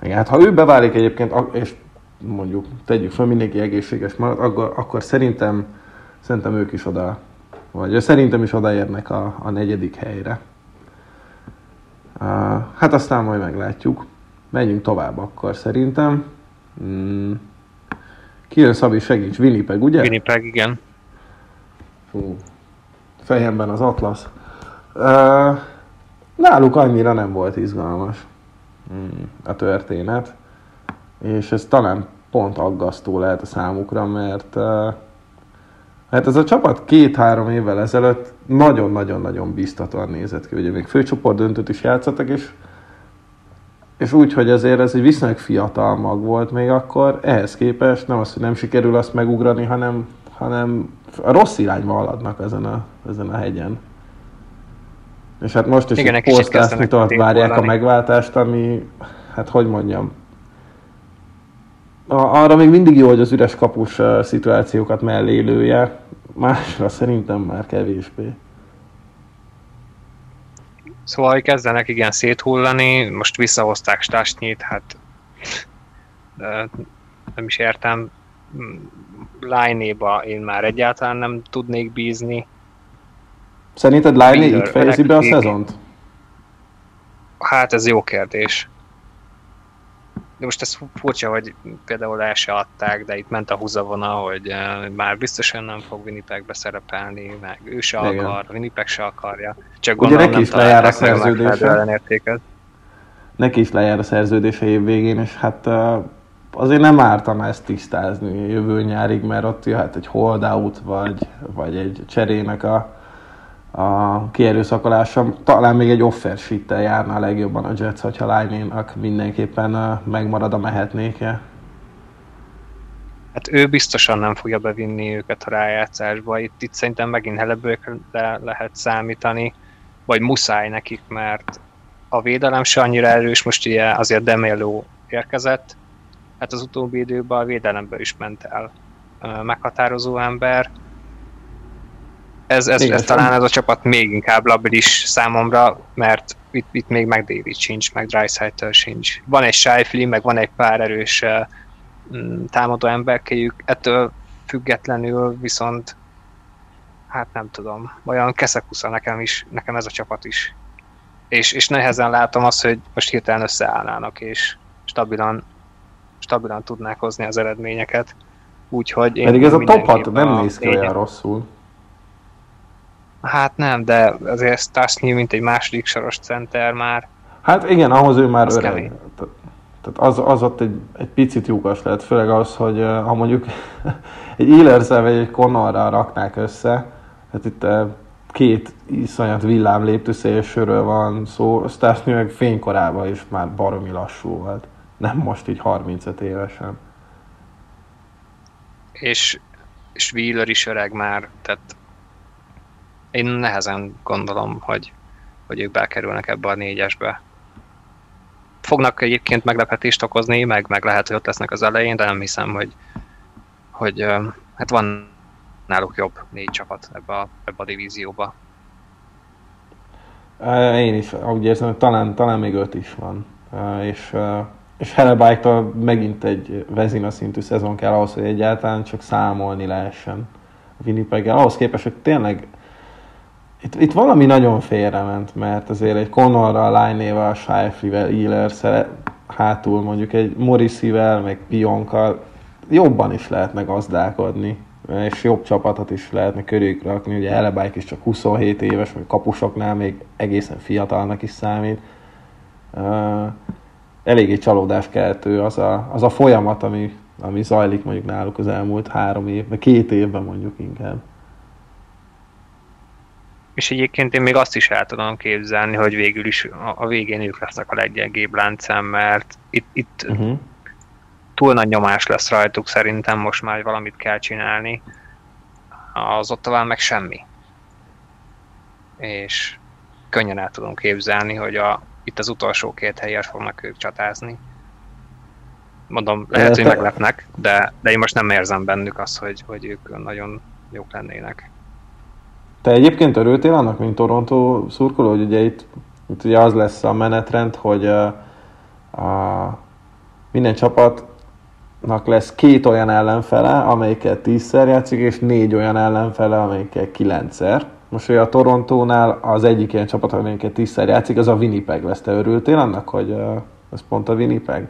Igen, hát ha ő beválik egyébként, és mondjuk tegyük fel, mindenki egészséges marad, akkor, akkor szerintem, szerintem ők is oda, vagy szerintem is odaérnek a, a negyedik helyre. Uh, hát aztán majd meglátjuk. Menjünk tovább akkor szerintem. Mm. Ki jön Szabi, segíts, Winnipeg, ugye? Winnipeg, igen. Fú, fejemben az Atlas. Uh, náluk annyira nem volt izgalmas mm, a történet, és ez talán pont aggasztó lehet a számukra, mert uh, hát ez a csapat két-három évvel ezelőtt nagyon-nagyon-nagyon biztatóan nézett ki. Ugye még főcsoport döntőt is játszottak, és, és úgy, hogy azért ez egy viszonylag fiatal mag volt még akkor, ehhez képest nem az, hogy nem sikerül azt megugrani, hanem, hanem a rossz irányba haladnak ezen a, ezen a hegyen. És hát most is Igen, egy posztásnyitort várják a megváltást, ami, hát hogy mondjam, arra még mindig jó, hogy az üres kapus szituációkat mellé lője, másra szerintem már kevésbé. Szóval, hogy kezdenek igen széthullani, most visszahozták Stasnyit, hát nem is értem, Line-éba én már egyáltalán nem tudnék bízni. Szerinted Line itt fejezi be a szezont? Hát ez jó kérdés. De most ez furcsa, hogy például el se adták, de itt ment a húzavona, hogy uh, már biztosan nem fog Winnipegbe szerepelni, meg ő se Igen. akar, Winnipeg se akarja. Csak gondolom Ugye neki is lejár a szerződése. Neki is lejár a szerződése év végén, és hát uh, azért nem ártam ezt tisztázni jövő nyárig, mert ott jöhet egy holdout, vagy, vagy egy cserének a, a kierőszakolása. Talán még egy offer sheet járna a legjobban a Jets, hogyha Line-nak mindenképpen megmarad a mehetnéke. Hát ő biztosan nem fogja bevinni őket a rájátszásba. Itt, itt szerintem megint helebőkre lehet számítani, vagy muszáj nekik, mert a védelem se annyira erős, most ugye azért Demelo érkezett, hát az utóbbi időben a védelemből is ment el meghatározó ember. Ez, ez, ez talán ez a csapat még inkább labilis számomra, mert itt, itt még meg David sincs, meg Dreisaitl sincs. Van egy Shifley, meg van egy pár erős uh, támadó emberkéjük, ettől függetlenül viszont hát nem tudom, olyan keszekusza nekem is, nekem ez a csapat is. És, és nehezen látom azt, hogy most hirtelen összeállnának, és stabilan stabilan tudnák hozni az eredményeket. Úgyhogy én Pedig ez a top 6 nem néz ki olyan rosszul. Hát nem, de azért Stasny, mint egy második soros center már. Hát igen, ahhoz ő már öreg. Kemény. Tehát az, az ott egy, egy picit lyukas lehet, főleg az, hogy ha mondjuk [LAUGHS] egy Illerszel vagy egy Connorral raknák össze, hát itt két iszonyat villám léptőszélsőről van szó, Stasny meg fénykorában is már baromi lassú volt nem most így 35 évesen. És, és Wheeler is öreg már, tehát én nehezen gondolom, hogy, hogy ők bekerülnek ebbe a négyesbe. Fognak egyébként meglepetést okozni, meg, meg lehet, hogy ott lesznek az elején, de nem hiszem, hogy, hogy hát van náluk jobb négy csapat ebbe a, ebbe a divízióba. Én is úgy érzem, hogy talán, talán még öt is van. És és Hellebuy-tól megint egy vezina szintű szezon kell ahhoz, hogy egyáltalán csak számolni lehessen a winnipeg -el. Ahhoz képest, hogy tényleg itt, itt valami nagyon félrement, mert azért egy Connorral, Line-ével, Shifley-vel, ehlers hátul mondjuk egy Morrissey-vel, meg Pionkkal jobban is lehetne gazdálkodni, és jobb csapatot is lehetne körülük rakni. Ugye Hellebuy is csak 27 éves, vagy kapusoknál még egészen fiatalnak is számít. Uh, eléggé csalódáskeltő az a, az a folyamat, ami, ami zajlik mondjuk náluk az elmúlt három évben, két évben mondjuk inkább. És egyébként én még azt is el tudom képzelni, hogy végül is a, a végén ők lesznek a leggyengébb láncem, mert itt, itt uh-huh. túl nagy nyomás lesz rajtuk szerintem, most már valamit kell csinálni. Az ott talán meg semmi. És könnyen el tudom képzelni, hogy a, itt az utolsó két helyért fognak ők csatázni. Mondom, lehet, hogy [LAUGHS] meglepnek, de, de én most nem érzem bennük azt, hogy, hogy ők nagyon jók lennének. Te egyébként örültél annak, mint Toronto szurkoló, hogy ugye itt, itt ugye az lesz a menetrend, hogy a, a, minden csapatnak lesz két olyan ellenfele, amelyikkel tízszer játszik, és négy olyan ellenfele, amelyikkel kilencszer. Most hogy a Torontónál az egyik ilyen csapat, amelyikkel tízszer játszik, az a Winnipeg lesz. Te örültél annak, hogy ez pont a Winnipeg?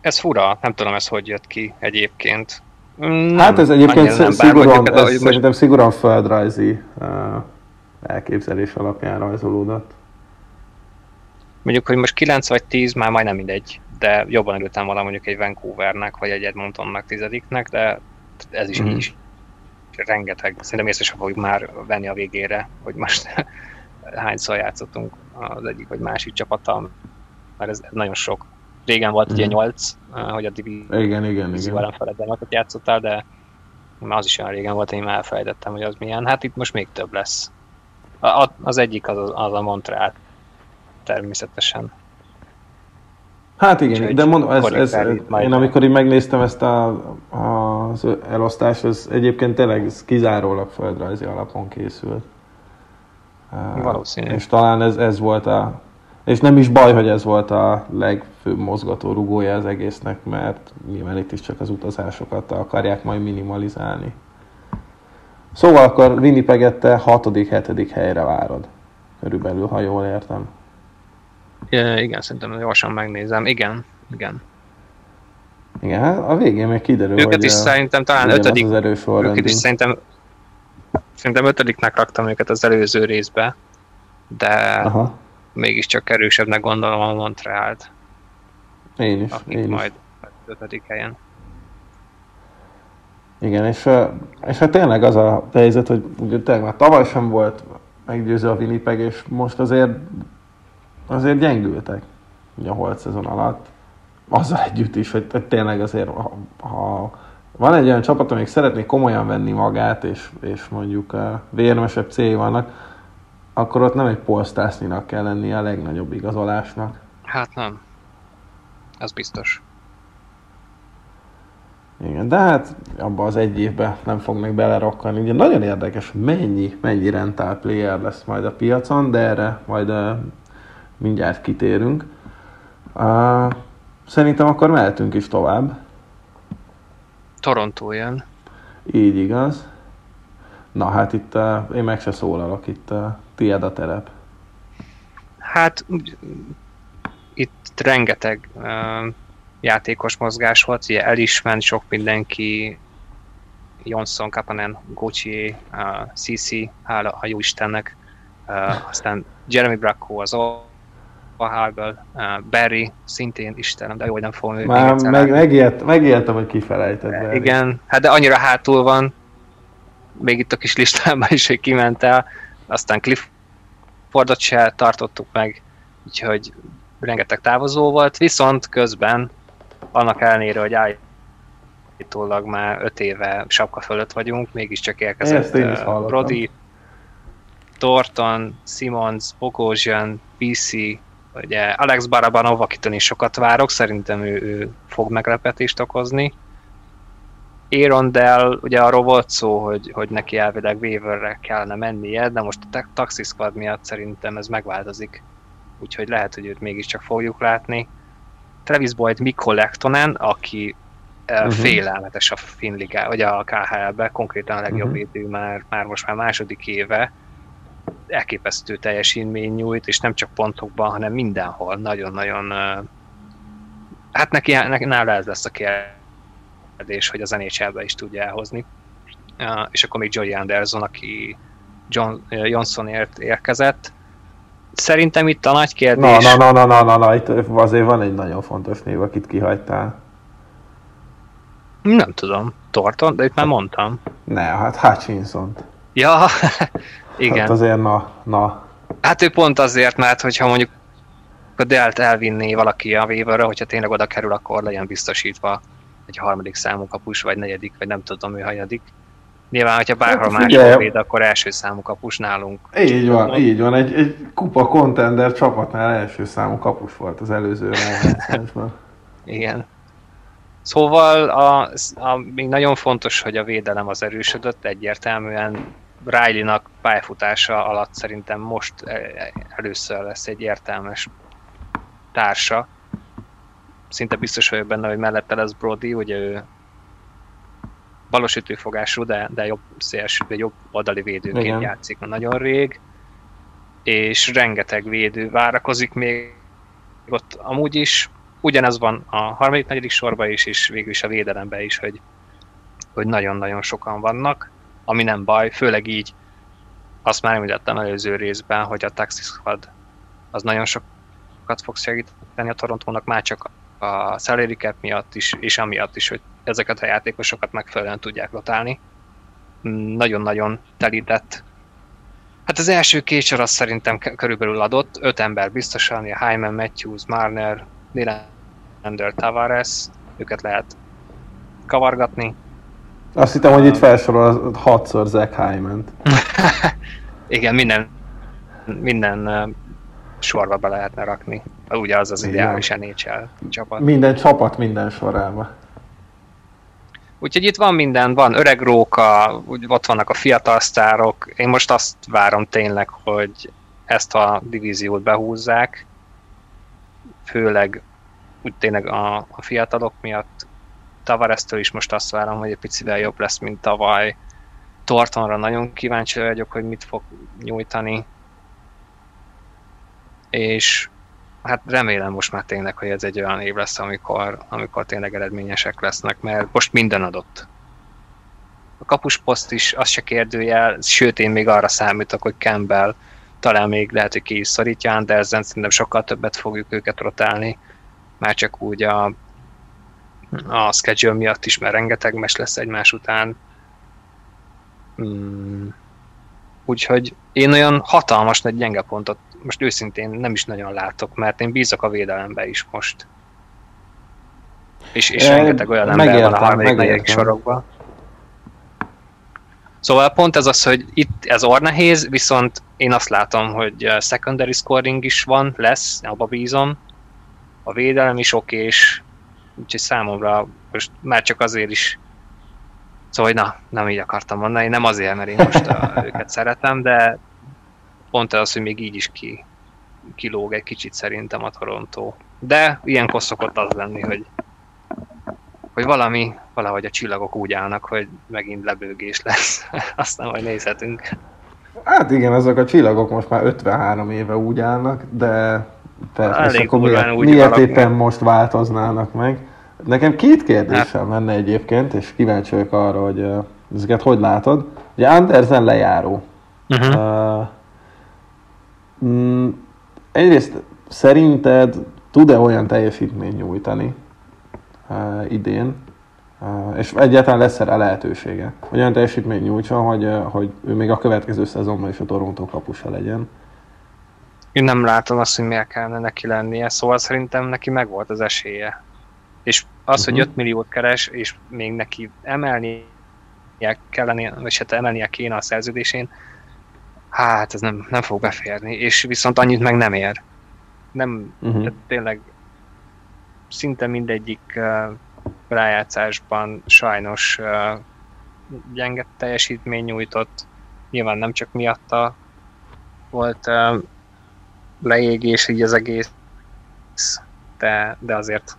Ez fura, nem tudom ez hogy jött ki egyébként. Nem, hát ez egyébként nem, szigorúan, ez most... szerintem szigorúan földrajzi uh, elképzelés alapján rajzolódott. Mondjuk, hogy most 9 vagy 10 már majdnem mindegy, de jobban örültem volna mondjuk egy Vancouvernek, vagy egy Edmontonnak tizediknek, de ez is mm-hmm. is rengeteg, szerintem észre sem fogjuk már venni a végére, hogy most [LAUGHS] hányszor játszottunk az egyik vagy másik csapattal, mert ez nagyon sok régen volt mm. ugye 8, mhm. hogy a divízió igen, igen, igen. ellenfeledben játszottál, de már az is olyan régen volt, én már elfelejtettem, hogy az milyen. Hát itt most még több lesz. A, az egyik az, az a Montreal természetesen. Hát igen, Úgyhogy de mondom, ez, ez, ez, én amikor így megnéztem ezt a, a, az elosztást, ez egyébként tényleg ez kizárólag földrajzi alapon készült. Valószínű. És talán ez, ez volt a, és nem is baj, hogy ez volt a legfőbb mozgató rugója az egésznek, mert nyilván itt is csak az utazásokat akarják majd minimalizálni. Szóval akkor Winnipeget 6 hetedik helyre várod. Körülbelül, ha jól értem. Ja, igen, szerintem gyorsan megnézem. Igen, igen. Igen, hát a végén még kiderül, őket hogy is szerintem talán ötödik, az őket is szerintem, szerintem ötödiknek raktam őket az előző részbe, de Aha mégiscsak erősebbnek gondolom a Montrealt. Én is. Akik én majd ötödik helyen. Igen, és, és hát tényleg az a helyzet, hogy ugye tényleg már tavaly sem volt meggyőző a Winnipeg, és most azért azért gyengültek ugye a holt szezon alatt. Azzal együtt is, hogy tényleg azért, ha, ha van egy olyan csapat, amelyik szeretné komolyan venni magát, és, és mondjuk uh, vérmesebb célja vannak, akkor ott nem egy polsztászninak kell lennie a legnagyobb igazolásnak. Hát nem. Ez biztos. Igen, de hát abban az egy évben nem fognak belerokkani. Ugye nagyon érdekes, hogy mennyi, mennyi rentál player lesz majd a piacon, de erre majd uh, mindjárt kitérünk. Uh, szerintem akkor mehetünk is tovább. Toronto jön. Így igaz. Na hát itt uh, én meg se szólalok, itt uh, tiéd a terep. Hát itt rengeteg uh, játékos mozgás volt, ugye el is ment sok mindenki, Johnson, Kapanen, Gucci, uh, CC, hála a jó Istennek, uh, aztán Jeremy Bracco az Oahából, uh, Barry, szintén Istenem, de jó, hogy nem fogom Már meg, megijedt, megijedtem, hogy kifelejtett. Igen, hát de annyira hátul van, még itt a kis listámban is, hogy kiment el, aztán Cliffordot se tartottuk meg, úgyhogy rengeteg távozó volt, viszont közben annak ellenére, hogy állítólag már öt éve sapka fölött vagyunk, mégiscsak érkezett uh, Brody, Thornton, Simmons, Bogosian, PC, ugye Alex Barabanov, akitől is sokat várok, szerintem ő, ő fog meglepetést okozni. Aaron Dell, ugye arról volt szó, hogy, hogy neki elvileg waiverre kellene mennie, de most a Taxi Squad miatt szerintem ez megváltozik. Úgyhogy lehet, hogy őt mégiscsak fogjuk látni. Travis Boyd Mikko Lektonen, aki uh-huh. félelmetes a Finligá, vagy a KHL-be, konkrétan a legjobb uh-huh. védő már, már most már második éve. Elképesztő teljesítmény nyújt, és nem csak pontokban, hanem mindenhol. Nagyon-nagyon hát neki, neki nála ez lesz a kérdés hogy az nhl is tudja elhozni. Uh, és akkor még Joey Anderson, aki John, Johnsonért érkezett. Szerintem itt a nagy kérdés... Na, na, na, na, na, na, itt azért van egy nagyon fontos név, akit kihagytál. Nem tudom, Torton, de itt már mondtam. Ne, hát hutchinson -t. Ja, [LAUGHS] igen. Hát azért na, na. Hát ő pont azért, mert hogyha mondjuk a Delt elvinné valaki a waiverre, hogyha tényleg oda kerül, akkor legyen biztosítva egy harmadik számú kapus, vagy negyedik, vagy nem tudom, ő hanyadik. Nyilván, hogyha bárhol Hát hát, figyelj. máshol véd, akkor első számú kapus nálunk. Így van, így van. Egy, egy kupa contender csapatnál első számú kapus volt az előző. Igen. Szóval a, a, még nagyon fontos, hogy a védelem az erősödött, egyértelműen Riley-nak pályafutása alatt szerintem most e- először lesz egy értelmes társa. Szinte biztos vagyok benne, hogy mellette lesz Brody, ugye ő balosütőfogású, de, de jobb szélső, vagy jobb oldali védőként Igen. játszik nagyon rég, és rengeteg védő várakozik még ott amúgy is. Ugyanez van a harmadik, negyedik sorban is, és végül is a védelemben is, hogy, hogy nagyon-nagyon sokan vannak, ami nem baj, főleg így azt már említettem előző részben, hogy a Taxi Squad az nagyon sokat fog segíteni a Torontónak, már csak a salary cap miatt is, és amiatt is, hogy ezeket a játékosokat megfelelően tudják rotálni. Mm, Nagyon-nagyon telített. Hát az első két sor az szerintem körülbelül adott, öt ember biztosan, a Hyman, Matthews, Marner, Nylander, Tavares, őket lehet kavargatni. Azt hittem, hogy itt felsorol hatszor Zach hyman [LAUGHS] Igen, minden, minden sorba be lehetne rakni. Ugye az az ideális NHL csapat. Minden csapat minden sorába. Úgyhogy itt van minden, van öreg róka, ott vannak a fiatal sztárok. Én most azt várom tényleg, hogy ezt a divíziót behúzzák, főleg úgy tényleg a, a fiatalok miatt. Tavaresztől is most azt várom, hogy egy picivel jobb lesz, mint tavaly. Tortonra nagyon kíváncsi vagyok, hogy mit fog nyújtani. És hát remélem most már tényleg, hogy ez egy olyan év lesz, amikor, amikor tényleg eredményesek lesznek, mert most minden adott. A kapusposzt is, az se kérdőjel, sőt én még arra számítok, hogy Campbell talán még lehet, hogy ki is szorítja Andersen, szerintem sokkal többet fogjuk őket rotálni, már csak úgy a, a schedule miatt is, mert rengeteg mes lesz egymás után. Hmm. Úgyhogy én olyan hatalmas nagy gyenge pontot most őszintén nem is nagyon látok, mert én bízok a védelembe is most. És, és Eh, rengeteg olyan ember van a megértem, harmadik, negyedik megértem. sorokban. Szóval pont ez az, hogy itt ez orr nehéz, viszont én azt látom, hogy secondary scoring is van, lesz, abba bízom. A védelem is okés, úgyhogy számomra most már csak azért is Szóval, hogy na, nem így akartam mondani, nem azért, mert én most a, őket szeretem, de pont az, hogy még így is ki, kilóg egy kicsit szerintem a Toronto. De ilyenkor szokott az lenni, hogy, hogy valami, valahogy a csillagok úgy állnak, hogy megint lebőgés lesz. [LAUGHS] Aztán majd nézhetünk. Hát igen, ezek a csillagok most már 53 éve úgy állnak, de persze, Elég akkor miért, úgy miért alakul. éppen most változnának meg? Nekem két kérdésem lenne egyébként, és kíváncsi vagyok arra, hogy uh, ezeket hogy látod. Ugye Andersen lejáró. Uh-huh. Uh, mm, egyrészt szerinted tud-e olyan teljesítményt nyújtani uh, idén, uh, és egyáltalán lesz erre lehetősége, hogy olyan teljesítményt nyújtson, hogy, uh, hogy ő még a következő szezonban is a Toronto kapusa legyen. Én nem látom azt, hogy miért kellene neki lennie, szóval szerintem neki megvolt az esélye. És az, hogy Mhm. 5 milliót keres, és még neki emelnie kellene, vagy hát emelnie kéne a szerződésén, hát ez nem, nem fog beférni, és viszont annyit meg nem ér. Nem, Uh-huh. tehát tényleg szinte mindegyik uh, rájátszásban sajnos uh, gyenge teljesítmény nyújtott. Nyilván nem csak miatta volt uh, leégés így az egész, de, de azért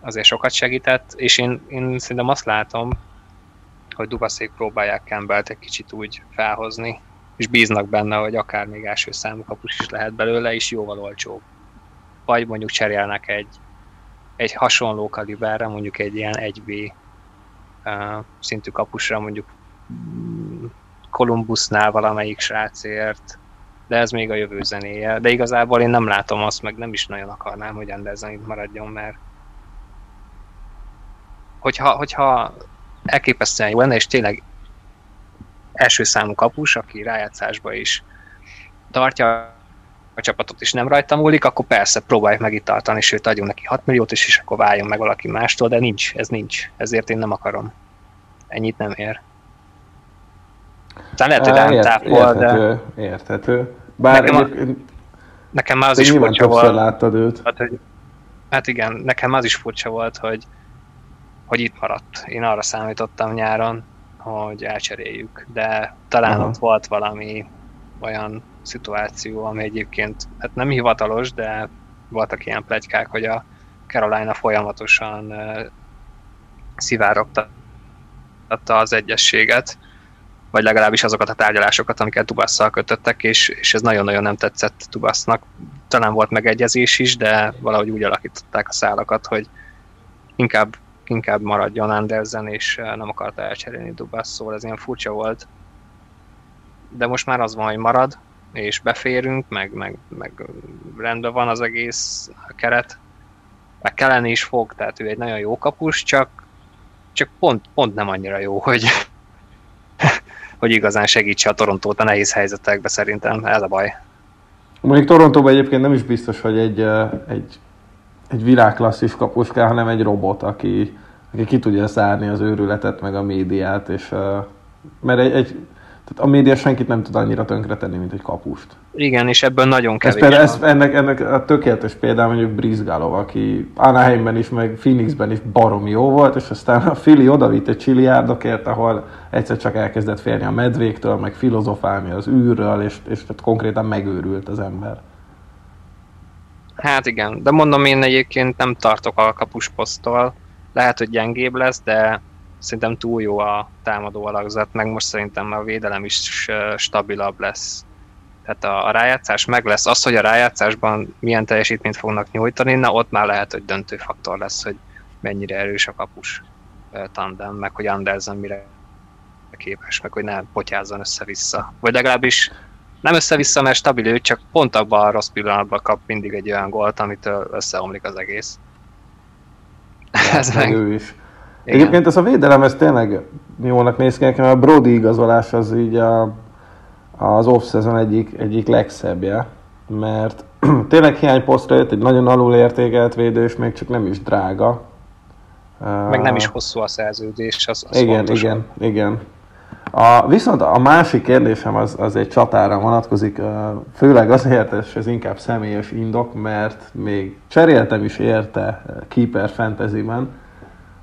azért sokat segített, és én, én szerintem azt látom, hogy Dubaszék próbálják Campbell-t egy kicsit úgy felhozni, és bíznak benne, hogy akár még első számú kapus is lehet belőle, és jóval olcsóbb. Vagy mondjuk cserélnek egy, egy hasonló kaliberre, mondjuk egy ilyen 1B uh, szintű kapusra, mondjuk mm, Columbusnál valamelyik srácért, de ez még a jövő zenéje. De igazából én nem látom azt, meg nem is nagyon akarnám, hogy Andersen itt maradjon, mert hogyha, hogyha elképesztően jó lenne, és tényleg első számú kapus, aki rájátszásba is tartja a csapatot is nem rajta múlik, akkor persze próbáljuk meg itt tartani, sőt adjunk neki 6 milliót is, és akkor váljon meg valaki mástól, de nincs, ez nincs. Ezért én nem akarom. Ennyit nem ér. Tehát lehet, hogy rám tápol, de érthető, érthető. Bár Nekem a- nekem már az is furcsa volt. láttad őt. Hát, hogy, hát igen, nekem az is furcsa volt, hogy, hogy itt maradt. Én arra számítottam nyáron, hogy elcseréljük, de talán Aha. ott volt valami olyan szituáció, ami egyébként hát nem hivatalos, de voltak ilyen plegykák, hogy a Carolina folyamatosan szivárogtatta az egyességet, vagy legalábbis azokat a tárgyalásokat, amiket Dubasszal kötöttek, és, és ez nagyon-nagyon nem tetszett Dubasznak. Talán volt megegyezés is, de valahogy úgy alakították a szálakat, hogy inkább, inkább maradjon Andersen, és nem akarta elcserélni Dubasz, szóval ez ilyen furcsa volt. De most már az van, hogy marad, és beférünk, meg, meg, meg rendben van az egész keret, meg kellene is fog, tehát ő egy nagyon jó kapus, csak, csak pont, pont nem annyira jó, hogy, [LAUGHS] hogy igazán segítse a Torontót a nehéz helyzetekbe szerintem, ez a baj. Mondjuk Torontóban egyébként nem is biztos, hogy egy, egy, egy világklasszis kapus kell, hanem egy robot, aki, aki ki tudja szárni az őrületet, meg a médiát, és mert egy, egy tehát a média senkit nem tud annyira tönkretenni, mint egy kapust. Igen, és ebből nagyon Ez kevés. például, van. ez, ennek, ennek a tökéletes például mondjuk Brizgalov, aki Anaheimben is, meg Phoenixben is baromi jó volt, és aztán a Philly odavitt egy csiliárdokért, ahol egyszer csak elkezdett félni a medvéktől, meg filozofálni az űrről, és, és tehát konkrétan megőrült az ember. Hát igen, de mondom én egyébként nem tartok a kapusposzttól. Lehet, hogy gyengébb lesz, de szerintem túl jó a támadó alakzat, meg most szerintem a védelem is stabilabb lesz. Tehát a, a rájátszás meg lesz. Az, hogy a rájátszásban milyen teljesítményt fognak nyújtani, na ott már lehet, hogy döntő faktor lesz, hogy mennyire erős a kapus tandem, meg hogy Andersen mire képes, meg hogy ne potyázzon össze-vissza. Vagy legalábbis nem össze-vissza, mert stabil ő, csak pont abban a rossz pillanatban kap mindig egy olyan gólt, amitől összeomlik az egész. [LAUGHS] Ez meg meg, ő is. igen. Egyébként ez a védelem, ez tényleg jónak néz ki nekem, a Brody igazolás az így a, az off-season egyik, egyik legszebbje, mert [CLEARS THROAT] tényleg hiányposztra jött egy nagyon alulértékelt védő, és még csak nem is drága. meg nem is hosszú a szerződés, az, az igen, fontos. igen, igen. A, viszont a másik kérdésem az, az egy csatára vonatkozik, főleg azért, és ez inkább személyes indok, mert még cseréltem is érte Keeper Fantasy-ben,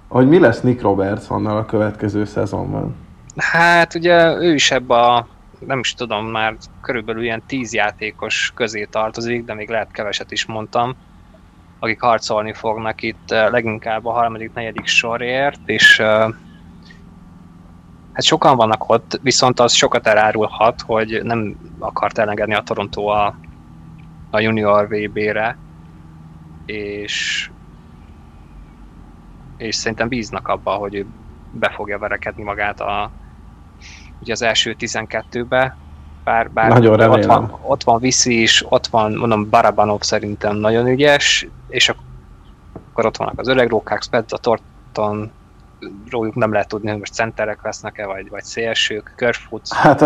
hogy mi lesz Nick Robertsonnal a következő szezonban. Hát ugye ő is ebbe a, nem is tudom, már körülbelül ilyen tíz játékos közé tartozik, de még lehet keveset is mondtam, akik harcolni fognak itt leginkább a harmadik, negyedik sorért, és hát sokan vannak ott, viszont az sokat elárulhat, hogy nem akart elengedni a Toronto a, a junior VB-re, és és szerintem bíznak abba, hogy ő be fogja verekedni magát a, ugye az első 12-be, bár, bár Nagyon ott remélem. van, ott van Viszi is, ott van, mondom, Barabanov szerintem nagyon ügyes, és akkor ott vannak az öreg rókák, Spezza, Torton, róluk nem lehet tudni, hogy most centerek lesznek-e, vagy, vagy szélsők, Körfut. Hát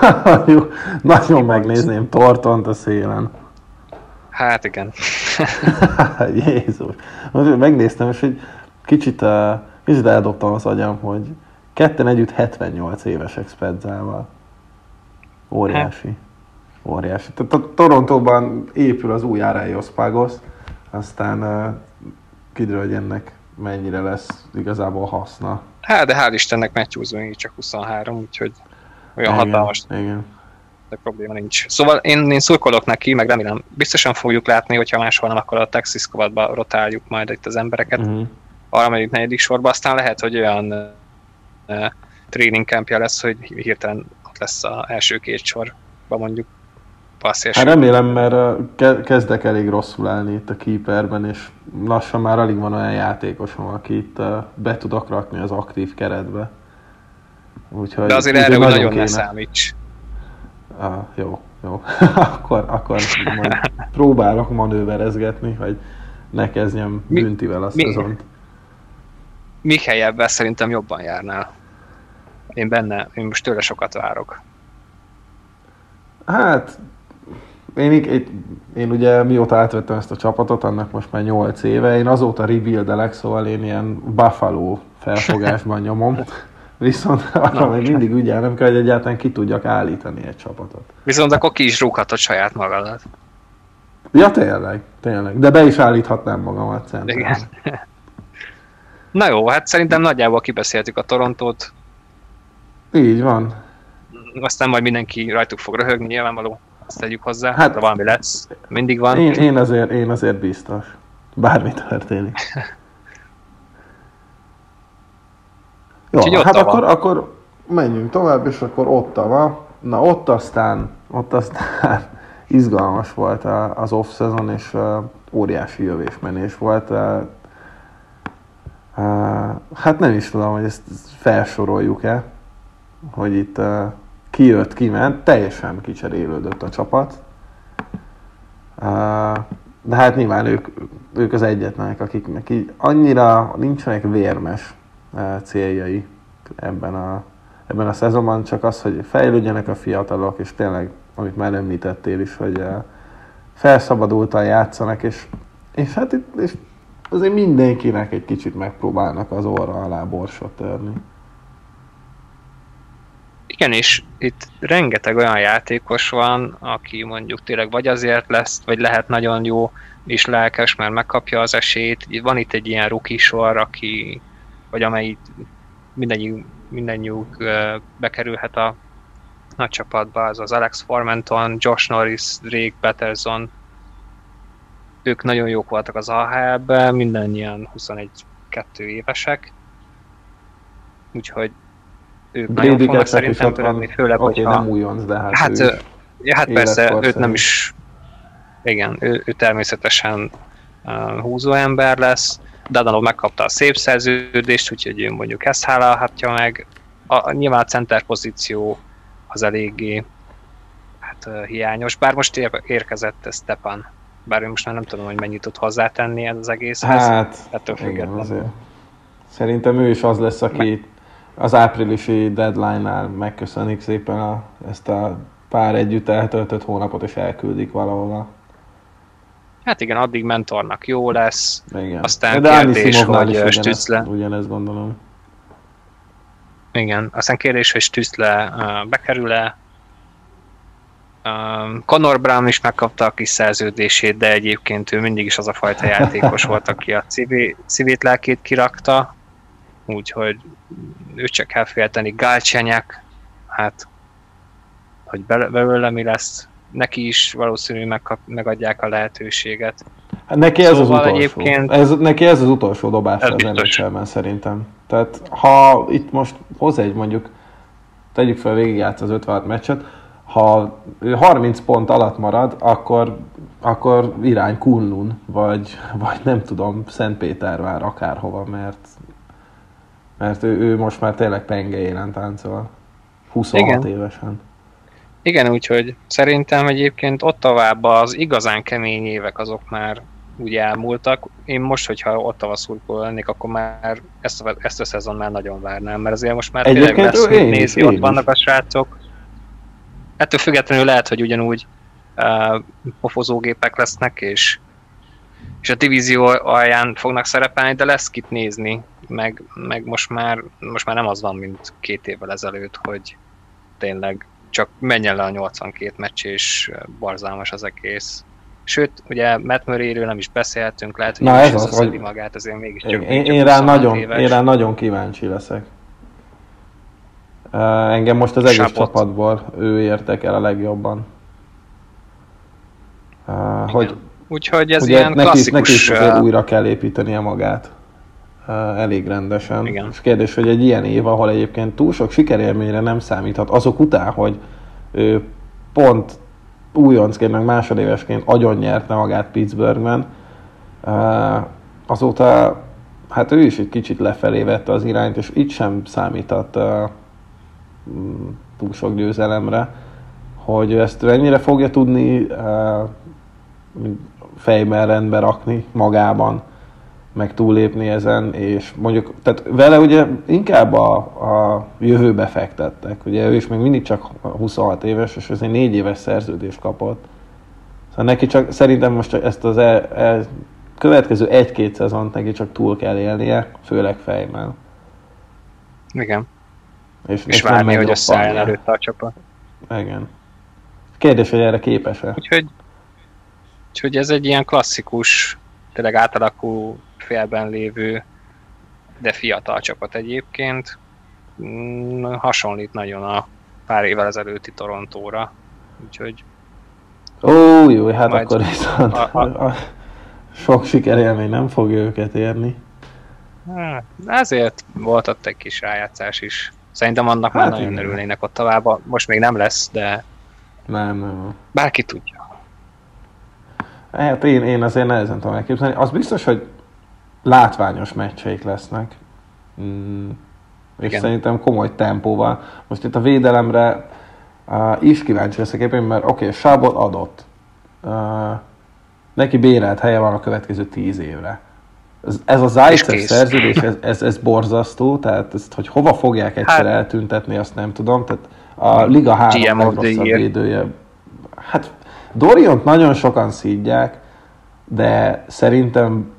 [LAUGHS] jó, nagyon megnézném Tortont a szélen. Hát igen. [LAUGHS] Jézus. Most Megnéztem, és egy kicsit, uh, kicsit eldobtam az agyam, hogy ketten együtt 78 évesek Spezzával. Óriási. Óriási. Tehát Torontóban épül az új Araios Pagos, aztán uh, kiderül, hogy ennek mennyire lesz igazából haszna. Hát, de hál' Istennek Matthews még csak 23, úgyhogy olyan hatalmas Igen. de probléma nincs. Szóval én, én szurkolok neki, meg remélem, biztosan fogjuk látni, hogyha máshol nem, akkor a Texas squadba rotáljuk majd itt az embereket, Uh-huh. harmadik, negyedik sorba, aztán lehet, hogy olyan uh, training campja lesz, hogy hirtelen ott lesz az első két sorba mondjuk passzés. Hát remélem, mert ke- kezdek elég rosszul állni itt a keeperben, és lassan már alig van olyan játékosom, aki itt be tudok rakni az aktív keretbe. Úgyhogy, De azért erre nagyon kéne. ne számíts. Ah, jó, jó. [LAUGHS] akkor, akkor majd próbálok manőverezgetni, hogy ne kezdjem Mi- büntivel a mi- szezont. Mihelyebbel szerintem jobban járnál. Én benne, én most tőle sokat várok. Hát, én, én, én ugye mióta átvettem ezt a csapatot, annak most már 8 éve, én azóta rebuildelek, szóval én ilyen Buffalo felfogásban nyomom. [LAUGHS] Viszont arra még mindig ügyelnem kell, hogy egyáltalán ki tudjak állítani egy csapatot. Viszont akkor ki is rúghatod saját magadat. Ja, tényleg, tényleg. De be is állíthatnám magamat szerintem. Igen. Na jó, hát szerintem nagyjából kibeszéltük a Torontót, Így van. aztán majd mindenki rajtuk fog röhögni, nyilvánvaló, azt tegyük hozzá, Hát- de valami lesz, mindig van. Én, én, azért, én azért biztos. Bármi történik. Jó, Úgyhogy hát akkor, akkor menjünk tovább, és akkor Ottawa. Na ott aztán, ott aztán [LAUGHS] izgalmas volt a- az off-szezon, és uh, óriási jövésmenés volt. Uh, hát nem is tudom, hogy ezt felsoroljuk-e, hogy itt uh, ki jött, ki ment, teljesen kicserélődött a csapat. De hát nyilván ők, ők az egyetlenek, akiknek így annyira nincsenek vérmes céljai ebben a, ebben a szezonban, csak az, hogy fejlődjenek a fiatalok, és tényleg, amit már említettél is, hogy felszabadultan játszanak, és, és hát itt, és azért mindenkinek egy kicsit megpróbálnak az orra alá borsot törni. Igen, és itt rengeteg olyan játékos van, aki mondjuk tényleg vagy azért lesz, vagy lehet nagyon jó és lelkes, mert megkapja az esélyt. Van itt egy ilyen rookie sor, aki, vagy amelyik mindennyi, mindennyiuk bekerülhet a nagy csapatba, az az Alex Formenton, Josh Norris, Drake Patterson. Ők nagyon jók voltak az AHL-ben, mindannyian 21-2 évesek. Úgyhogy ők nagyon fognak szerintem törődni, főleg, Oké, hogyha... nem újonc, de hát, Hát, ő ja, hát persze, őt nem is... Igen, ő, ő természetesen uh, húzó ember lesz. Dadanov megkapta a szép szerződést, úgyhogy ő mondjuk ezt hálálhatja meg. A, nyilván a center pozíció az eléggé hát, uh, hiányos, bár most ér, érkezett Stepan. Bár én most már nem tudom, hogy mennyit tud hozzátenni ez az egészhez. Hát, ettől igen, függetlenül. azért. Szerintem ő is az lesz, aki az áprilisi deadline-nál megköszönik szépen a, ezt a pár együtt eltöltött hónapot, és elküldik valahova. Hát igen, addig mentornak jó lesz. Igen. Aztán De kérdés, hogy, ö, ugyanezt, gondolom. Igen, aztán kérdés, hogy Stützle uh, bekerül-e. Um, Conor Brown is megkapta a kis szerződését, de egyébként ő mindig is az a fajta játékos volt, aki a civi, civét lelkét kirakta, úgyhogy őt csak kell félteni. Gálcsenyek, hát, hogy belőle mi lesz, neki is valószínű megkap, megadják a lehetőséget. Hát neki ez az Szóval utolsó. egyébként- Ez, neki ez az utolsó dobás Ez az nhl szerintem. Tehát ha itt most hoz egy mondjuk, tegyük fel végigjátsz az 56 meccset, ha ő 30 pont alatt marad, akkor, akkor irány Kunlun, vagy, vagy nem tudom, Szentpétervár akárhova, mert, mert ő, ő most már tényleg penge élen táncol. 26 Igen. évesen. Igen, úgyhogy szerintem egyébként ott tovább az igazán kemény évek azok már úgy elmúltak. Én most, hogyha Ottawa szurkoló lennék, akkor már ezt a, ezt a szezon már nagyon várnám, mert azért most már tényleg lesz én is, én ott is. vannak a srácok. Ettől függetlenül lehet, hogy ugyanúgy uh, pofozógépek lesznek, és, és a divízió alján fognak szerepelni, de lesz kit nézni, meg, meg most, már, most már nem az van, mint két évvel ezelőtt, hogy tényleg csak menjen le a 82 meccs, és borzalmas az egész. Sőt, ugye Matt Murray-ről nem is beszélhetünk, lehet, hogy Na ez az, hogy- magát, azért mégis Én, csak, én, én, rá 26 nagyon, éves. én rá nagyon kíváncsi leszek. Uh, engem most az egész Sápot. csapatból ő értek el a legjobban. Uh, hogy Úgyhogy ez ugye ilyen neki, is, neki is klasszikus... újra kell építenie magát. Elég rendesen. Igen. És kérdés, hogy egy ilyen év, ahol egyébként túl sok sikerélményre nem számíthat, azok után, hogy ő pont újoncként, meg másodévesként agyon nyerte magát Pittsburghben, azóta hát ő is egy kicsit lefelé vette az irányt, és itt sem számíthat mm, túl sok győzelemre, hogy ezt mennyire fogja tudni fejben rendbe rakni magában, meg túlépni ezen, és mondjuk, tehát vele ugye inkább a, a jövőbe fektettek, ugye ő is még mindig csak 26 éves, és egy négy éves szerződést kapott. Szóval neki csak, szerintem most csak ezt az el, el, következő egy-két szezont neki csak túl kell élnie, főleg fejben. Igen. És, és várni, hogy összeálljon előtte a csapat. Igen. Kérdés, hogy erre képes-e? Úgyhogy, úgyhogy ez egy ilyen klasszikus, tényleg átalakú félben lévő, de fiatal csapat egyébként. Mm, hasonlít nagyon a pár évvel ezelőtti Torontóra. Úgyhogy Ó, jó, hát akkor viszont a, a, a sok sikerélmény nem fogja őket érni. Hát, ezért volt ott egy kis rájátszás is. Szerintem annak hát már nagyon igen. örülnének ott tovább. Most még nem lesz, de nem, nem. Bárki tudja. Hát én, én azért nehezen tudom elképzelni. Az biztos, hogy látványos meccseik lesznek. Mm. És Igen. szerintem komoly tempóval. Most itt a védelemre uh, is kíváncsi leszek éppen, mert oké, okay, Sábot adott. Uh, neki bérelt helye van a következő tíz évre. Ez, ez a Zajcer szerződés, ez, ez, ez borzasztó, tehát ezt, hogy hova fogják egyszer hát, eltüntetni, azt nem tudom. Tehát a Liga 3 GM legrosszabb védője. Hát Doriont nagyon sokan szídják, de szerintem,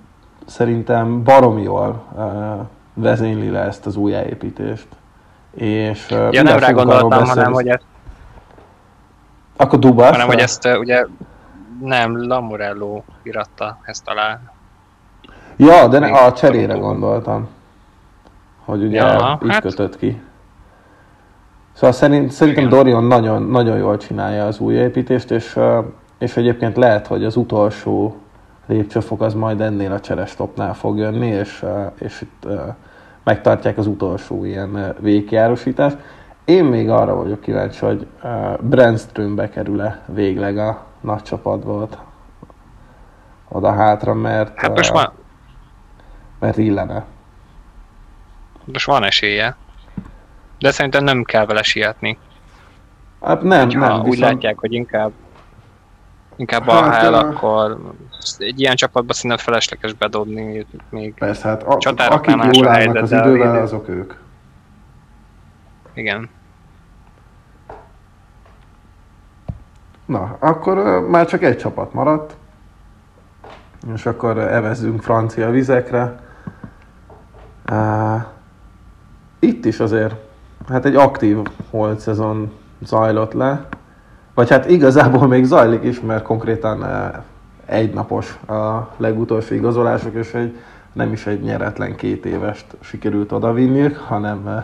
szerintem barom jól uh, vezényli le ezt az újjáépítést. És, uh, ja, nem rá gondoltam, hanem hogy ezt... Akkor Dubas? Hanem, hogy ezt uh, ugye nem, Lamorello iratta ezt alá. Ja, de ne, a cserére gondoltam. Hogy ugye ja, így hát... kötött ki. Szóval szerint, szerintem Dorion nagyon, nagyon jól csinálja az új építést, és, és egyébként lehet, hogy az utolsó lépcsőfok az majd ennél a cserestopnál fog jönni, és, és itt megtartják az utolsó ilyen végjárosítást. Én még arra vagyok kíváncsi, hogy Brandström bekerül-e végleg a nagy csapatba oda hátra, mert, hát most már... mert illene. Most van esélye. De szerintem nem kell vele sietni. Hát nem, Hogyha nem. Úgy viszont... látják, hogy inkább inkább hát, a HL, akkor egy ilyen csapatba szerintem felesleges bedobni még Persze, hát a, akik jól állnak az idővel, idő. azok ők. Igen. Na, akkor uh, már csak egy csapat maradt. És akkor evezzünk francia vizekre. Uh, itt is azért hát egy aktív holt szezon zajlott le. Vagy hát igazából még zajlik is, mert konkrétan eh, egynapos a legutolsó igazolások, és egy, nem is egy nyeretlen két évest sikerült odavinniük, hanem eh,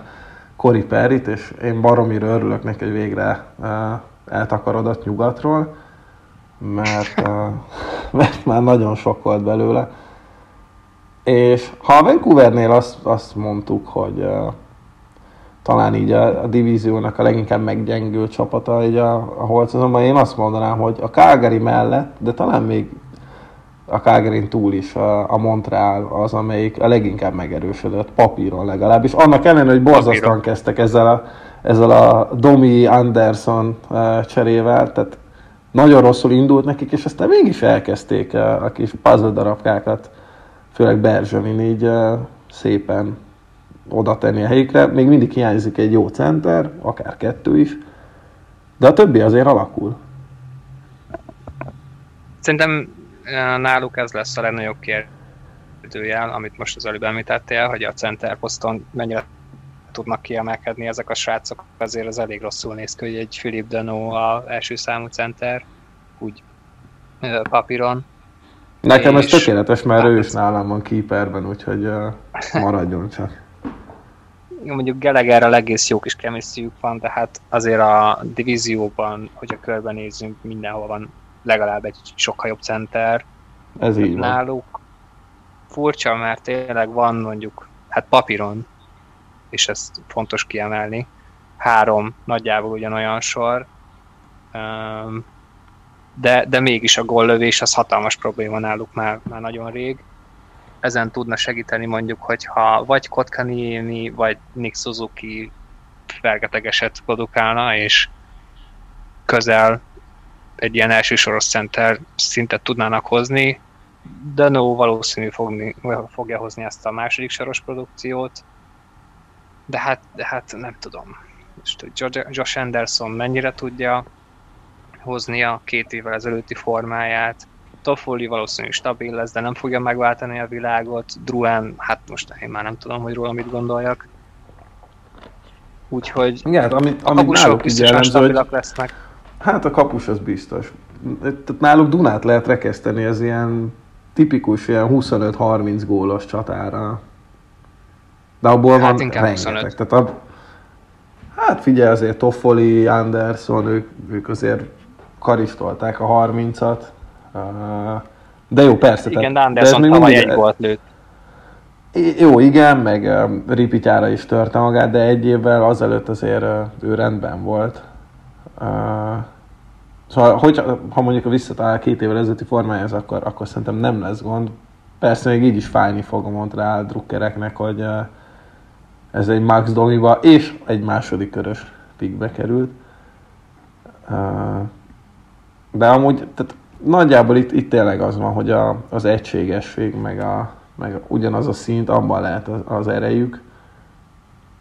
Cory Perrit, és én baromira örülök neki, hogy végre eh, eltakarodott nyugatról, mert, [LAUGHS] mert már nagyon sok volt belőle. És ha a Vancouvernél azt, azt mondtuk, hogy talán így a, a divíziónak a leginkább meggyengült csapata így a, a Holcazonban. Én azt mondanám, hogy a Calgary mellett, de talán még a calgary túl is a, a Montreal az, amelyik a leginkább megerősödött, papíron legalábbis. Annak ellenére, hogy borzasztóan kezdtek ezzel a, ezzel a Domi Anderson cserével, tehát nagyon rosszul indult nekik, és aztán mégis elkezdték a, a kis puzzle darabkákat, főleg Berzsanin így szépen oda tenni a helyükre. Még mindig hiányzik egy jó center, akár kettő is, de a többi azért alakul. Szerintem náluk ez lesz a legnagyobb kérdőjel, amit most az előbb említettél, hogy a center poszton mennyire tudnak kiemelkedni ezek a srácok, azért az elég rosszul néz ki, hogy egy Philip Dano a első számú center, úgy papíron. Nekem ez tökéletes, mert ő is [LAUGHS] nálam van keeperben, úgyhogy maradjon csak mondjuk Gallagherrel egész jó kis chemistryük van, de hát azért a divízióban, hogyha körbenézzünk, mindenhol van legalább egy sokkal jobb center. Ez így van. Náluk furcsa, mert tényleg van mondjuk, hát papíron, és ezt fontos kiemelni, három nagyjából ugyanolyan sor, de, de mégis a góllövés az hatalmas probléma náluk már, már nagyon rég ezen tudna segíteni mondjuk, hogyha vagy Kotkaniemi, vagy Nick Suzuki fergetegeset produkálna, és közel egy ilyen elsősoros center szintet tudnának hozni, de no valószínű fogni, fogja hozni ezt a második soros produkciót. De hát, de hát nem tudom. Most Josh Anderson mennyire tudja hozni a két évvel ezelőtti formáját, Toffoli valószínűleg stabil lesz, de nem fogja megváltani a világot. Druan, hát most én már nem tudom, hogy róla mit gondoljak. Úgyhogy Igen, amit, a amit kapusok náluk így biztosan jellemző, hogy stabilak lesznek. Hát a kapus az biztos. Tehát náluk Dunát lehet rekeszteni, ez ilyen tipikus, ilyen 25-30 gólos csatára. De abból Hát van rengeteg. 25. Tehát ab... Hát figyelj, azért Toffoli, Anderson, ők, ők azért karistolták a 30-at. De jó, persze. Igen, de tehát- Anderson ez még tavaly mindig- egy gólt lőtt. Jó, igen, meg Ripityára is törte magát, de egy évvel azelőtt azért ő rendben volt. Szóval, hogy, ha mondjuk a visszatalál két évvel ezelőtti formájához, akkor, akkor szerintem nem lesz gond. Persze még így is fájni fog a Montreal drukkereknek, hogy ez egy Max Domiba és egy második körös pikbe került. De amúgy, tehát nagyjából itt, itt tényleg az van, hogy a, az egységesség, meg, a, meg ugyanaz a szint, abban lehet az, az erejük.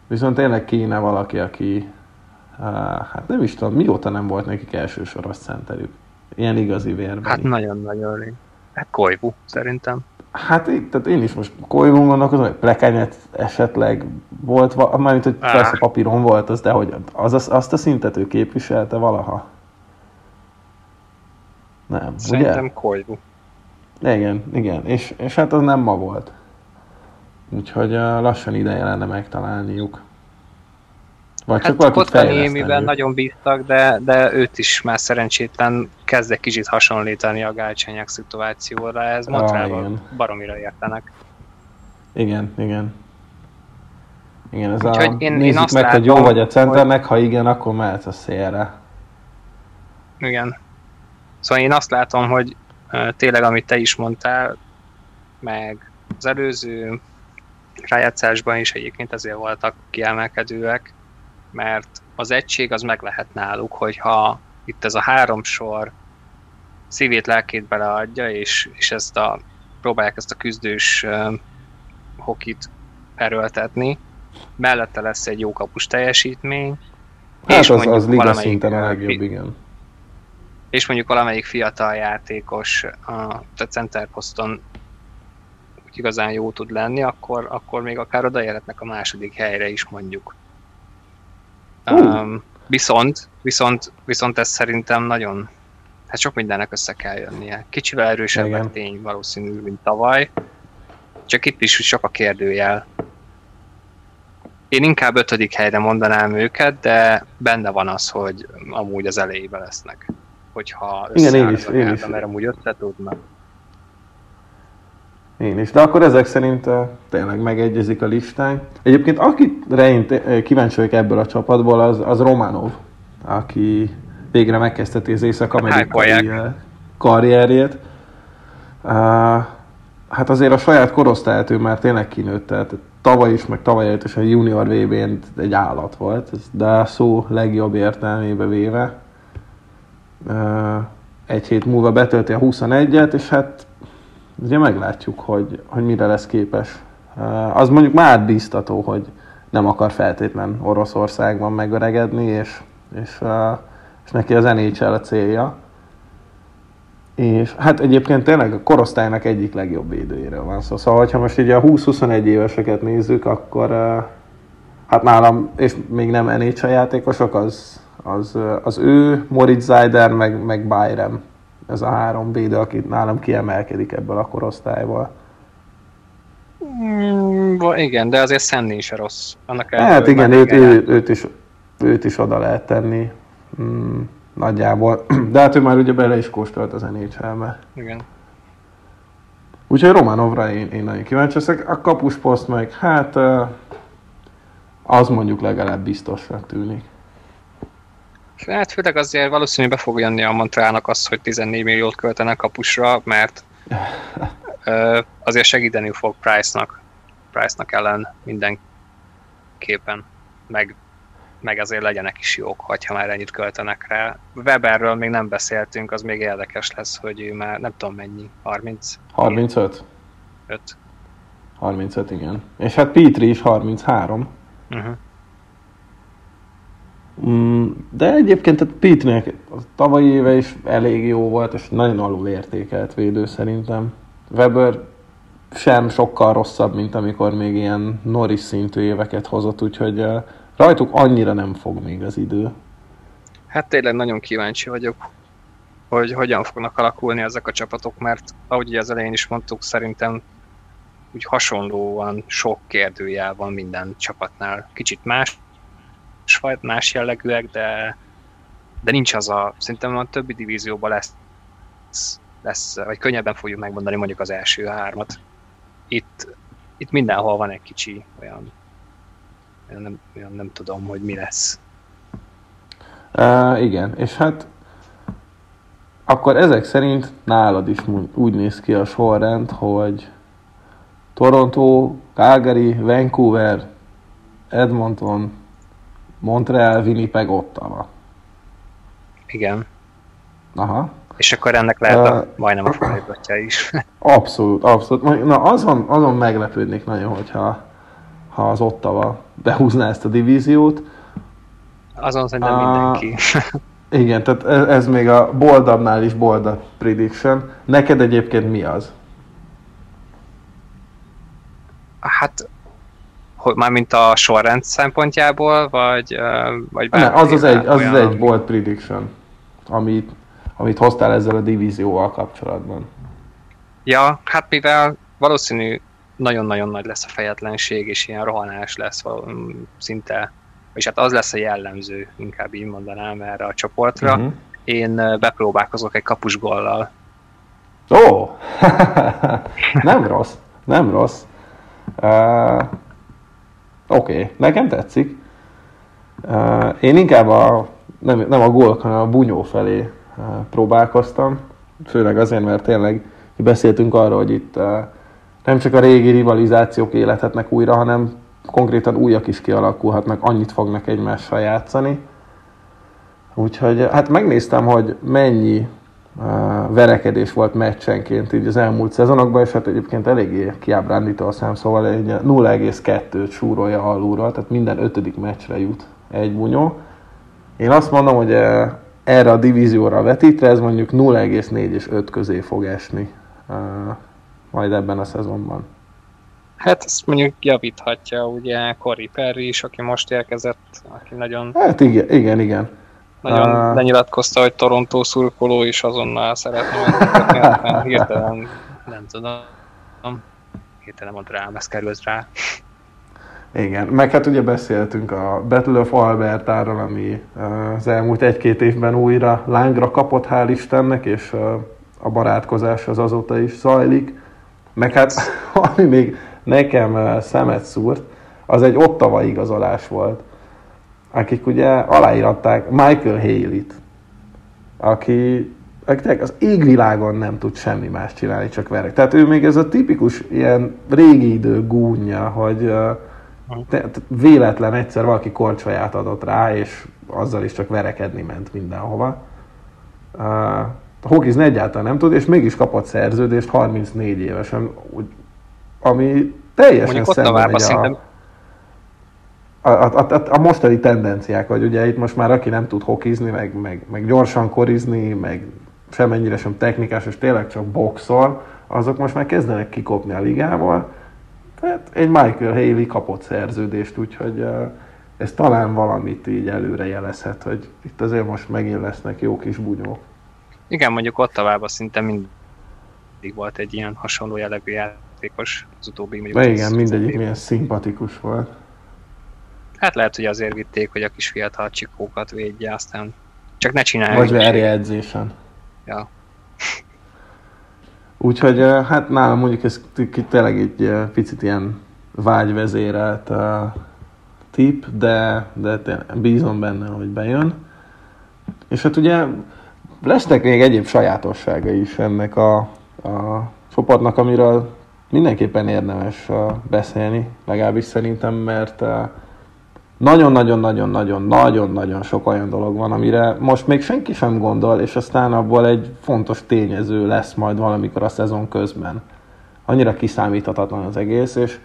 Viszont tényleg kéne valaki, aki, uh, hát nem is tudom, mióta nem volt nekik elsősoros centerük. Ilyen igazi vérben. Hát nagyon-nagyon rég. Hát Koivu, szerintem. Hát így, tehát én is most Kolyvon gondolkozom, hogy Plekenyet esetleg volt, mármint, hogy persze papíron volt az, de hogy az, az, azt a szintet ő képviselte valaha? Nem, Szerintem ugye? Koivu. Igen, igen, és, és hát az nem ma volt. Úgyhogy uh, lassan ideje lenne megtalálniuk. Vagy csak Hát valakit Kotkani fejleszteni. Émiben nagyon bíztak, de, de őt is már szerencsétlen kezd egy kicsit hasonlítani a Gálcsányák szituációra. Ez Ah, Montrealban igen. baromira értenek. Igen, igen. Igen, ez Úgyhogy a, én- én nézzük azt meg, hogy jó látom, vagy a centernek, ha igen, akkor mehetsz a szélre. Igen. Szóval én azt látom, hogy tényleg, amit te is mondtál, meg az előző rájátszásban is egyébként ezért voltak kiemelkedőek, mert az egység az meg lehet náluk, hogyha itt ez a három sor szívét, lelkét beleadja, és, és ezt a, próbálják ezt a küzdős ö, hokit erőltetni, mellette lesz egy jó kapus teljesítmény, Hát és az, az liga szinten a legjobb, igen. És mondjuk valamelyik fiatal játékos a tehát center poszton igazán jó tud lenni, akkor, akkor még akár odaérhetnek a második helyre is mondjuk. Hú. Um, viszont, viszont, viszont ez szerintem nagyon, hát sok mindennek össze kell jönnie. Kicsivel erősebbek Igen. tény valószínű, mint tavaly, csak itt is sok a kérdőjel. Én inkább ötödik helyre mondanám őket, de benne van az, hogy amúgy az elejébe lesznek. Hogyha Igen, én is, én is. Mert amúgy össze tudnak. Én is, de akkor ezek szerint uh, tényleg megegyezik a listánk. Egyébként akire én kíváncsi vagyok ebből a csapatból, az, az Romanov, aki végre megkezdheti az észak-amerikai Hype-olják. eh, karrierjét. Uh, hát azért a saját korosztályát ő már tényleg kinőtt, tehát tavaly is, meg tavaly előtt is a junior VB-n egy állat volt, de a szó legjobb értelmébe véve. Egy hét múlva betölti a 21-et, és hát ugye meglátjuk, hogy, hogy mire lesz képes. Az mondjuk már bíztató, hogy nem akar feltétlen Oroszországban megöregedni, és, és, és neki az NHL a célja. És hát egyébként tényleg a korosztálynak egyik legjobb védőjéről van szó. Szóval, ha most így a 20-21 éveseket nézzük, akkor hát nálam, és még nem NHL játékosok, az, az, az ő, Moritz Zeider, meg, meg Byram. Ez a három védő, aki nálam kiemelkedik ebből a korosztályból. Mm, igen, de azért Szenni se rossz. Annak ellenére, Hát igen, őt, régen ő, őt, is, őt is oda lehet tenni. Mm, nagyjából. [CLEARS THROAT] De hát ő már ugye bele is kóstolt az NHL-be. Igen. Úgyhogy Romanovra én, én nagyon kíváncsi leszek. A kapusposzt meg, hát az mondjuk legalább biztosnak tűnik. Hát főleg azért valószínűleg be fog jönni a Montrealnak az, hogy 14 milliót költenek kapusra, mert [LAUGHS] ö, azért segíteni fog Price-nak, Price-nak ellen mindenképpen, meg, meg azért legyenek is jók, hogyha már ennyit költenek rá. Weberről még nem beszéltünk, az még érdekes lesz, hogy ő már nem tudom mennyi, 30? 35? 5. 35, igen. És hát Petri is 33. Uh-huh. Mm, de egyébként a Pitnek a tavalyi éve is elég jó volt, és nagyon alul értékelt védő szerintem. Weber sem sokkal rosszabb, mint amikor még ilyen Norris szintű éveket hozott, úgyhogy rajtuk annyira nem fog még az idő. Hát tényleg nagyon kíváncsi vagyok, hogy hogyan fognak alakulni ezek a csapatok, mert ahogy az elején is mondtuk, szerintem úgy hasonlóan sok kérdőjel van minden csapatnál. Kicsit más, más jellegűek, de, de nincs az a, szerintem a többi divízióban lesz, lesz, vagy könnyebben fogjuk megmondani mondjuk az első hármat. Itt, itt mindenhol van egy kicsi olyan, olyan nem, olyan nem tudom, hogy mi lesz. Uh, igen, és hát akkor ezek szerint nálad is úgy néz ki a sorrend, hogy Toronto, Calgary, Vancouver, Edmonton, Montreal, Winnipeg, Ottawa. Igen. Aha. És akkor ennek lehet uh, a, majdnem a fordítotja is. [LAUGHS] Abszolút, abszolút. Na azon, azon meglepődnék nagyon, hogyha ha az Ottawa behúzná ezt a divíziót. Azon szerintem uh, mindenki. [LAUGHS] igen, tehát ez, ez még a boldabbnál is boldabb prediction. Neked egyébként mi az? Hát, hogy mármint a sorrend szempontjából, vagy, vagy Ne, az az egy, az, olyan... az egy bold prediction, amit, amit hoztál ezzel a divízióval kapcsolatban. Ja, hát mivel valószínű nagyon-nagyon nagy lesz a fejetlenség, és ilyen rohanás lesz szinte, és hát az lesz a jellemző, inkább így mondanám erre a csoportra. Uh-huh. Én bepróbálkozok egy kapusgollal. Ó! Oh! [LAUGHS] nem rossz, nem rossz. Uh, Oké, okay. nekem tetszik. Én inkább a, nem, nem a gól, hanem a bunyó felé próbálkoztam. Főleg azért, mert tényleg beszéltünk arról, hogy itt nem csak a régi rivalizációk élethetnek újra, hanem konkrétan újak is kialakulhatnak, annyit fognak egymással játszani. Úgyhogy hát megnéztem, hogy mennyi verekedés volt meccsenként így az elmúlt szezonokban, és hát egyébként eléggé kiábrándító a szám, szóval egy 0,2-t súrolja alulról, tehát minden ötödik meccsre jut egy bunyó. Én azt mondom, hogy erre a divízióra vetítve ez mondjuk 0,4 és 5 közé fog esni majd ebben a szezonban. Hát ezt mondjuk javíthatja ugye Cory Perry is, aki most érkezett, aki nagyon... Hát igen, igen, igen. Nagyon uh, lenyilatkozta, hogy Toronto szurkoló is azonnal szeretne. Hirtelen, nem tudom. Hirtelen a drám, ez került rá. Igen, meg hát ugye beszéltünk a Battle of Albertáról, ami az elmúlt egy-két évben újra lángra kapott, hál' Istennek, és a barátkozás az azóta is zajlik. Meg hát, [LAUGHS] ami még nekem szemet szúrt, az egy ottava igazolás volt akik ugye aláíratták Michael Haley-t, aki akinek az égvilágon nem tud semmi más csinálni, csak verek. Tehát ő még ez a tipikus ilyen régi idő gúnja, hogy te, véletlen egyszer valaki korcsolyát adott rá, és azzal is csak verekedni ment mindenhova. A Hawkins egyáltalán nem tud, és mégis kapott szerződést 34 évesen, ami teljesen szemben a a, a, a, a mostani tendenciák, hogy ugye itt most már aki nem tud hokizni, meg, meg, meg gyorsan korizni, meg semennyire sem technikás, és tényleg csak boxol, azok most már kezdenek kikopni a ligából. Tehát egy Michael Haley kapott szerződést, úgyhogy ez talán valamit így előre jelezhet, hogy itt azért most megint lesznek jó kis bunyók. Igen, mondjuk Ottavában szinte mindig volt egy ilyen hasonló jellegű játékos az utóbbi mondjuk. Igen, mindegyik milyen szimpatikus volt. Hát lehet, hogy azért vitték, hogy a kis fiatal csikókat védje, aztán csak ne csinálja. Vagy verje edzésen. Ja. [LAUGHS] Úgyhogy hát nálam mondjuk ez tényleg egy picit ilyen vágyvezérelt uh, tip, de, de bízom benne, hogy bejön. És hát ugye lesznek még egyéb sajátossága is ennek a, a csoportnak, amiről mindenképpen érdemes uh, beszélni, legalábbis szerintem, mert uh, nagyon-nagyon-nagyon-nagyon-nagyon-nagyon sok olyan dolog van, amire most még senki sem gondol, és aztán abból egy fontos tényező lesz majd valamikor a szezon közben. Annyira kiszámíthatatlan az egész, és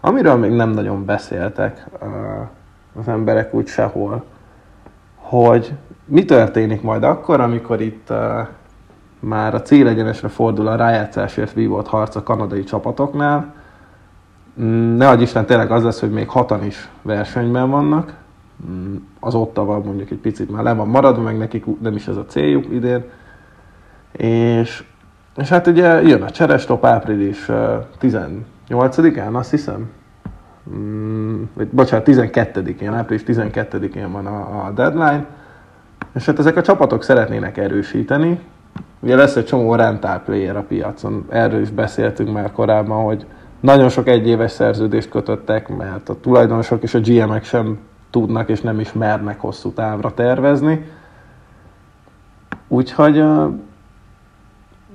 amiről még nem nagyon beszéltek az emberek úgy sehol, hogy mi történik majd akkor, amikor itt már a célegyenesre fordul a rájátszásért vívott harc a kanadai csapatoknál, ne adj Isten, tényleg az lesz, hogy még hatan is versenyben vannak. Mm, az Ottawa mondjuk egy picit már le van maradva, meg nekik nem is ez a céljuk idén. És, és hát ugye jön a cserestop április 18-án, azt hiszem. Mm, bocsánat, 12-én, április 12-én van a, a deadline. És hát ezek a csapatok szeretnének erősíteni. Ugye lesz egy csomó rental player a piacon, erről is beszéltünk már korábban, hogy nagyon sok egyéves szerződést kötöttek, mert a tulajdonosok és a GM-ek sem tudnak és nem is mernek hosszú távra tervezni. Úgyhogy uh,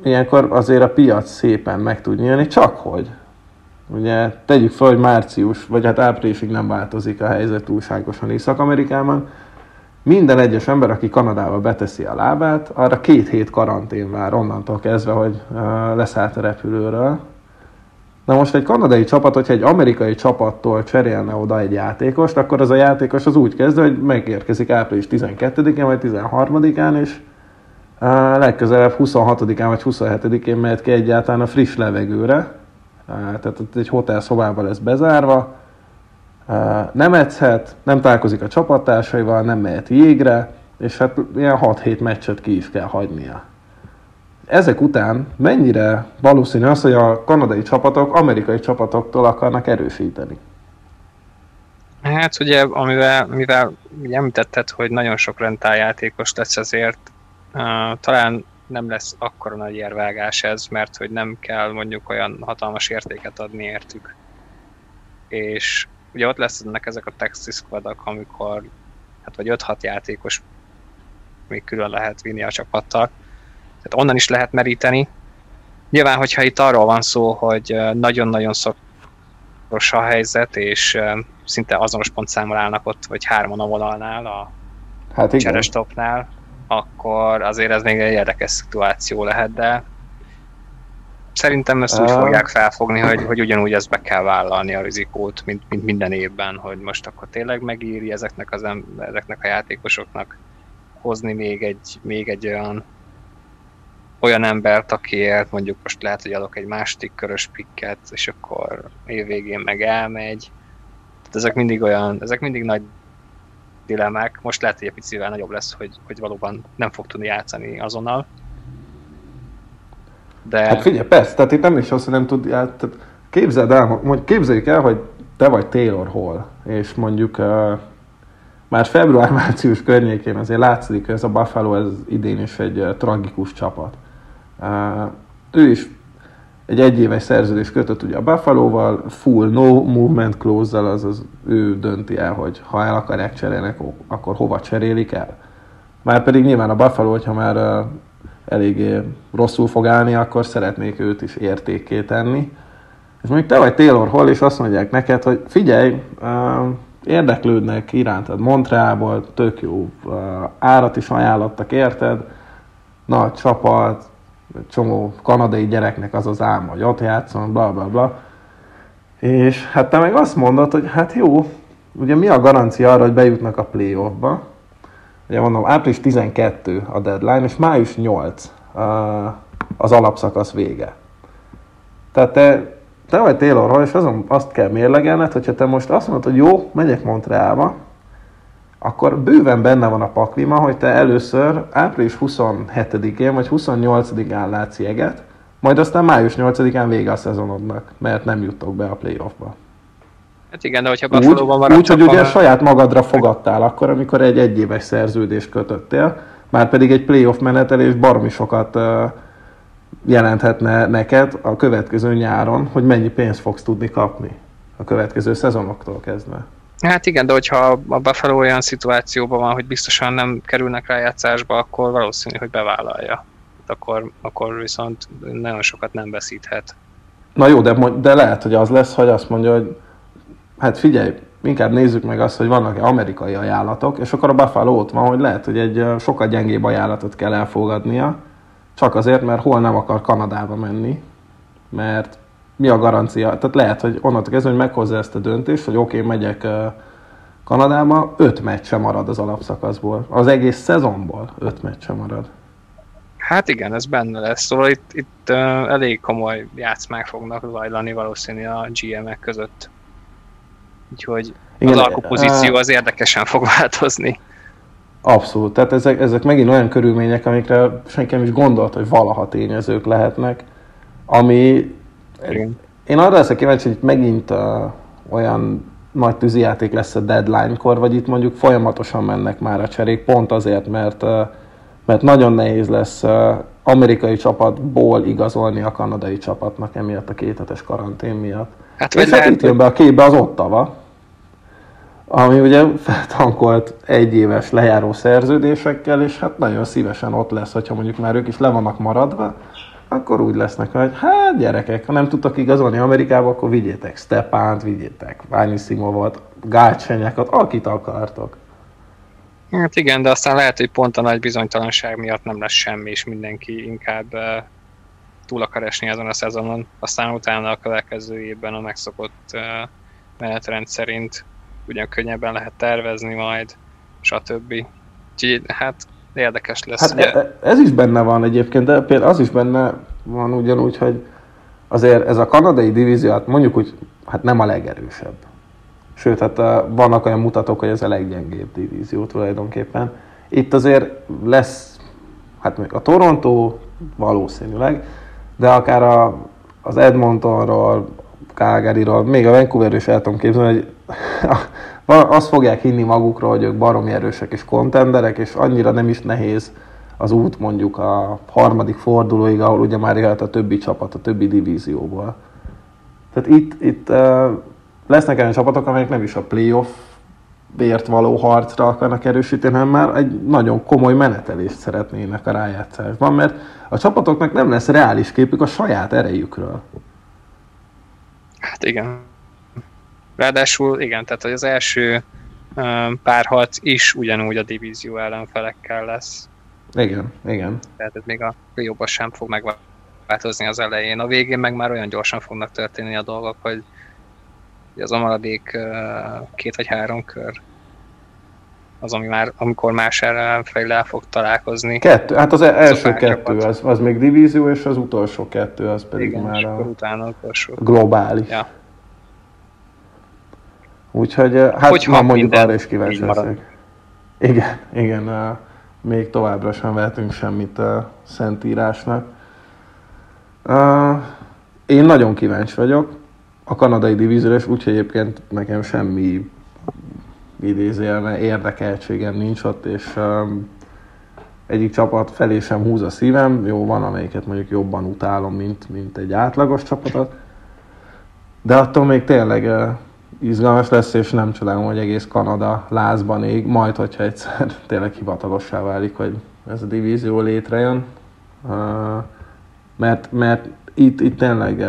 ilyenkor azért a piac szépen meg tud nyílni, csak hogy. Ugye tegyük fel, hogy március, vagy hát áprilisig nem változik a helyzet túlságosan Észak-Amerikában. Minden egyes ember, aki Kanadába beteszi a lábát, arra két hét karantén vár onnantól kezdve, hogy uh, leszállt a repülőről, Na most egy kanadai csapat, hogyha egy amerikai csapattól cserélne oda egy játékost, akkor az a játékos az úgy kezd, hogy megérkezik április 12-én vagy 13-án, és uh, legközelebb 26-án vagy 27-én mehet ki egyáltalán a friss levegőre. Uh, tehát egy hotel szobában lesz bezárva, uh, nem edzhet, nem találkozik a csapattársaival, nem mehet jégre, és hát ilyen 6-7 meccset ki is kell hagynia ezek után mennyire valószínű az, hogy a kanadai csapatok amerikai csapatoktól akarnak erősíteni? Hát ugye, amivel, mivel ugye említetted, hogy nagyon sok játékos lesz ezért, uh, talán nem lesz akkora nagy érvágás ez, mert hogy nem kell mondjuk olyan hatalmas értéket adni értük. És ugye ott lesznek ezek a Texas squadok, amikor hát vagy 5-6 játékos még külön lehet vinni a csapattal, tehát onnan is lehet meríteni. Nyilván, hogyha itt arról van szó, hogy nagyon-nagyon szoros a helyzet, és szinte azonos pontszámmal állnak ott, vagy hárman a vonalnál, a hát cserestopnál, akkor azért ez még egy érdekes szituáció lehet, de szerintem ezt úgy uh... fogják felfogni, hogy, hogy ugyanúgy ezt be kell vállalni a rizikót, mint, mint minden évben, hogy most akkor tényleg megéri ezeknek, az em- ezeknek a játékosoknak hozni még egy, még egy olyan olyan embert, akiért mondjuk most lehet, hogy adok egy másik körös pikket, és akkor évvégén meg elmegy. Tehát ezek mindig olyan, ezek mindig nagy dilemmák. Most lehet, hogy egy picivel nagyobb lesz, hogy, hogy valóban nem fog tudni játszani azonnal. De... Hát figyelj, persze, tehát itt nem is az, hogy nem tud, hát, képzeld el, mondjuk képzeljük el, hogy te vagy Taylor Hall, és mondjuk uh, már február-március környékén azért látszik, hogy ez a Buffalo ez idén is egy uh, tragikus csapat. Ő is egy egyéves szerződés kötött ugye a Buffalo-val, full no movement clause-zal, azaz ő dönti el, hogy ha el akarják cserélni, akkor hova cserélik el. Már pedig nyilván a Buffalo, hogyha már eléggé rosszul fog állni, akkor szeretnék őt is értékké tenni. És mondjuk te vagy Taylor Hall, és azt mondják neked, hogy figyelj, érdeklődnek irántad Montrealból, tök jó árat is ajánlottak, érted? Nagy csapat, csomó kanadai gyereknek az az álma, hogy ott játszon, bla bla bla. És hát te meg azt mondod, hogy hát jó, ugye mi a garancia arra, hogy bejutnak a playoffba? Ugye mondom, április 12 a deadline, és május 8 az alapszakasz vége. Tehát te, te vagy Taylor és azon azt kell mérlegelned, hogyha te most azt mondod, hogy jó, megyek Montrealba, akkor bőven benne van a paklima, hogy te először április 27-én vagy 28-án látsz jeget, majd aztán május 8-án vége a szezonodnak, mert nem juttok be a playoffba. Hát igen, de hogyha Buffalo-ban maradsz, Úgy, hogy ugye a... saját magadra fogadtál akkor, amikor egy egyéves szerződést kötöttél, már pedig egy playoff menetelés baromi sokat jelenthetne neked a következő nyáron, hogy mennyi pénzt fogsz tudni kapni a következő szezonoktól kezdve. Hát igen, de hogyha a Buffalo olyan szituációban van, hogy biztosan nem kerülnek rá játszásba, akkor valószínű, hogy bevállalja. Hát akkor, akkor viszont nagyon sokat nem veszíthet. Na jó, de, de lehet, hogy az lesz, hogy azt mondja, hogy hát figyelj, inkább nézzük meg azt, hogy vannak-e amerikai ajánlatok, és akkor a Buffalo ott van, hogy lehet, hogy egy sokkal gyengébb ajánlatot kell elfogadnia, csak azért, mert hol nem akar Kanadába menni, mert mi a garancia? Tehát lehet, hogy onnantól kezdve, hogy meghozza ezt a döntést, hogy oké, okay, megyek Kanadába, öt meccse marad az alapszakaszból. Az egész szezonból öt meccse marad. Hát igen, ez benne lesz. Szóval itt, itt uh, elég komoly játszmák fognak zajlani valószínű a GM-ek között. Úgyhogy igen, az alkupozíció az érdekesen fog változni. Abszolút. Tehát ezek, ezek megint olyan körülmények, amikre senki nem is gondolt, hogy valaha tényezők lehetnek, ami... Igen. Én arra leszek kíváncsi, hogy megint uh, olyan nagy tűzijáték lesz a deadline-kor, vagy itt mondjuk folyamatosan mennek már a cserék, pont azért, mert, uh, mert nagyon nehéz lesz uh, amerikai csapatból igazolni a kanadai csapatnak emiatt a kéthetes karantén miatt. Hát, És hát itt jön be a képbe az Ottava, ami ugye feltankolt egy éves lejáró szerződésekkel, és hát nagyon szívesen ott lesz, hogyha mondjuk már ők is le vannak maradva, akkor úgy lesznek, hogy hát gyerekek, ha nem tudtak igazolni Amerikába, akkor vigyétek Stepánt, vigyétek Ványi Szimovot, Gácsenyákat, akit akartok. Hát igen, de aztán lehet, hogy pont a nagy bizonytalanság miatt nem lesz semmi, és mindenki inkább uh, túl akar esni ezen a szezonon. Aztán utána a következő évben a megszokott uh, menetrend szerint ugyan könnyebben lehet tervezni majd, stb. Úgyhogy hát érdekes lesz. Hát ugye? E, ez is benne van egyébként, de például az is benne van ugyanúgy, hogy azért ez a kanadai divízió, hát mondjuk úgy, hát nem a legerősebb. Sőt, hát e, vannak olyan mutatók, hogy ez a leggyengébb divízió tulajdonképpen. Itt azért lesz, hát még a Toronto valószínűleg, de akár a, az Edmontonról, Calgaryról, még a Vancouverről is el tudom képzelni, hogy azt fogják hinni magukról, hogy ők baromi erősek és kontenderek, és annyira nem is nehéz az út mondjuk a harmadik fordulóig, ahol ugye már jöhet a többi csapat, a többi divízióból. Tehát itt, itt lesznek olyan csapatok, amelyek nem is a playoff bért való harcra akarnak erősíteni, hanem már egy nagyon komoly menetelést szeretnének a rájátszásban, mert a csapatoknak nem lesz reális képük a saját erejükről. Hát igen. Ráadásul igen, tehát az első párharc is ugyanúgy a divízió ellenfelekkel lesz. Igen, igen. Tehát ez még a jobban sem fog megváltozni az elején. A végén meg már olyan gyorsan fognak történni a dolgok, hogy az a maradék két vagy három kör az, ami már, amikor más ellenfejlel fog találkozni. Kettő, hát az, az első kettő, az, az még divízió, és az utolsó kettő, az pedig Igen, már a utána utolsó. globális. Ja. Úgyhogy hát Hogyha már mondjuk arra is kíváncsi leszek. Igen, igen, uh, még továbbra sem vehetünk semmit a Szentírásnak. Uh, én nagyon kíváncsi vagyok a kanadai divízióra, és úgyhogy egyébként nekem semmi idézélme érdekeltségem nincs ott, és egyik csapat felé sem húz a szívem. Jó, van amelyiket mondjuk jobban utálom, mint, mint egy átlagos csapatot. De attól még tényleg izgalmas lesz, és nem csodálom, hogy egész Kanada lázban ég, majd, hogyha egyszer [LAUGHS] tényleg hivatalossá válik, hogy ez a divízió létrejön. Mert, mert itt, itt tényleg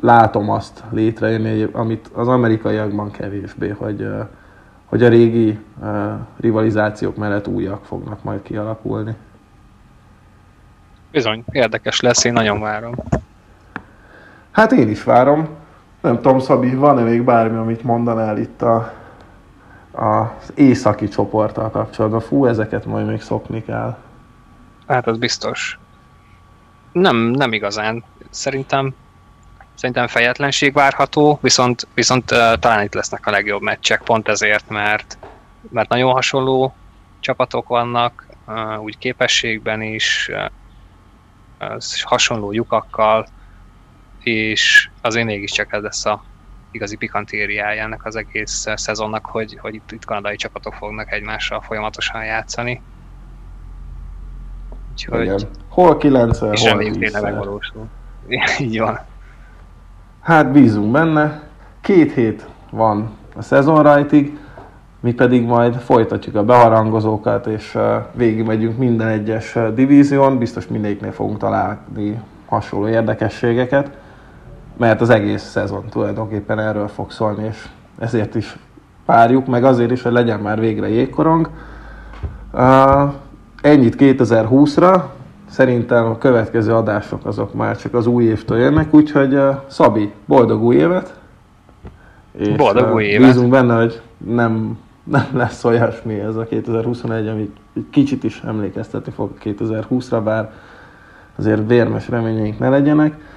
látom azt létrejönni, amit az amerikaiakban kevésbé, hogy, hogy a régi rivalizációk mellett újak fognak majd kialakulni. Bizony, érdekes lesz, én nagyon várom. Hát én is várom. Nem tudom, Szabi, van-e még bármi, amit mondanál itt a, az északi csoporttal kapcsolatban? Fú, ezeket majd még szokni kell. Hát az biztos. Nem, nem igazán. Szerintem szerintem fejetlenség várható, viszont, viszont uh, talán itt lesznek a legjobb meccsek, pont ezért, mert, mert nagyon hasonló csapatok vannak, uh, úgy képességben is, uh, hasonló lyukakkal, és azért mégiscsak ez lesz a igazi pikantériája ennek az egész szezonnak, hogy, hogy itt, itt kanadai csapatok fognak egymással folyamatosan játszani. Úgyhogy, Igen. Hol 9 hol És reméljük tényleg megvalósul. [LAUGHS] Így van. Hát bízunk benne. Két hét van a szezon rajtig, mi pedig majd folytatjuk a beharangozókat, és végigmegyünk minden egyes divízión, biztos mindegyiknél fogunk találni hasonló érdekességeket mert az egész szezon tulajdonképpen erről fog szólni, és ezért is párjuk, meg azért is, hogy legyen már végre jégkorong. Uh, ennyit 2020-ra, szerintem a következő adások azok már csak az új évtől jönnek, úgyhogy uh, Szabi, boldog új évet! És, boldog új évet! Bízunk benne, hogy nem, nem lesz olyasmi ez a 2021, amit kicsit is emlékeztetni fog 2020-ra, bár azért vérmes reményeink ne legyenek.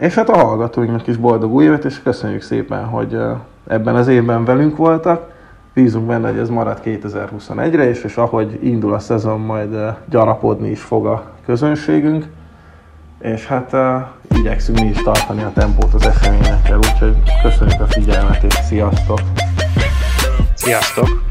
És hát a hallgatóinknak is boldog új évet, és köszönjük szépen, hogy ebben az évben velünk voltak. Bízunk benne, hogy ez marad 2021-re, és, és ahogy indul a szezon, majd gyarapodni is fog a közönségünk. És hát uh, igyekszünk mi is tartani a tempót az eseményekkel, úgyhogy köszönjük a figyelmet, és sziasztok! Sziasztok!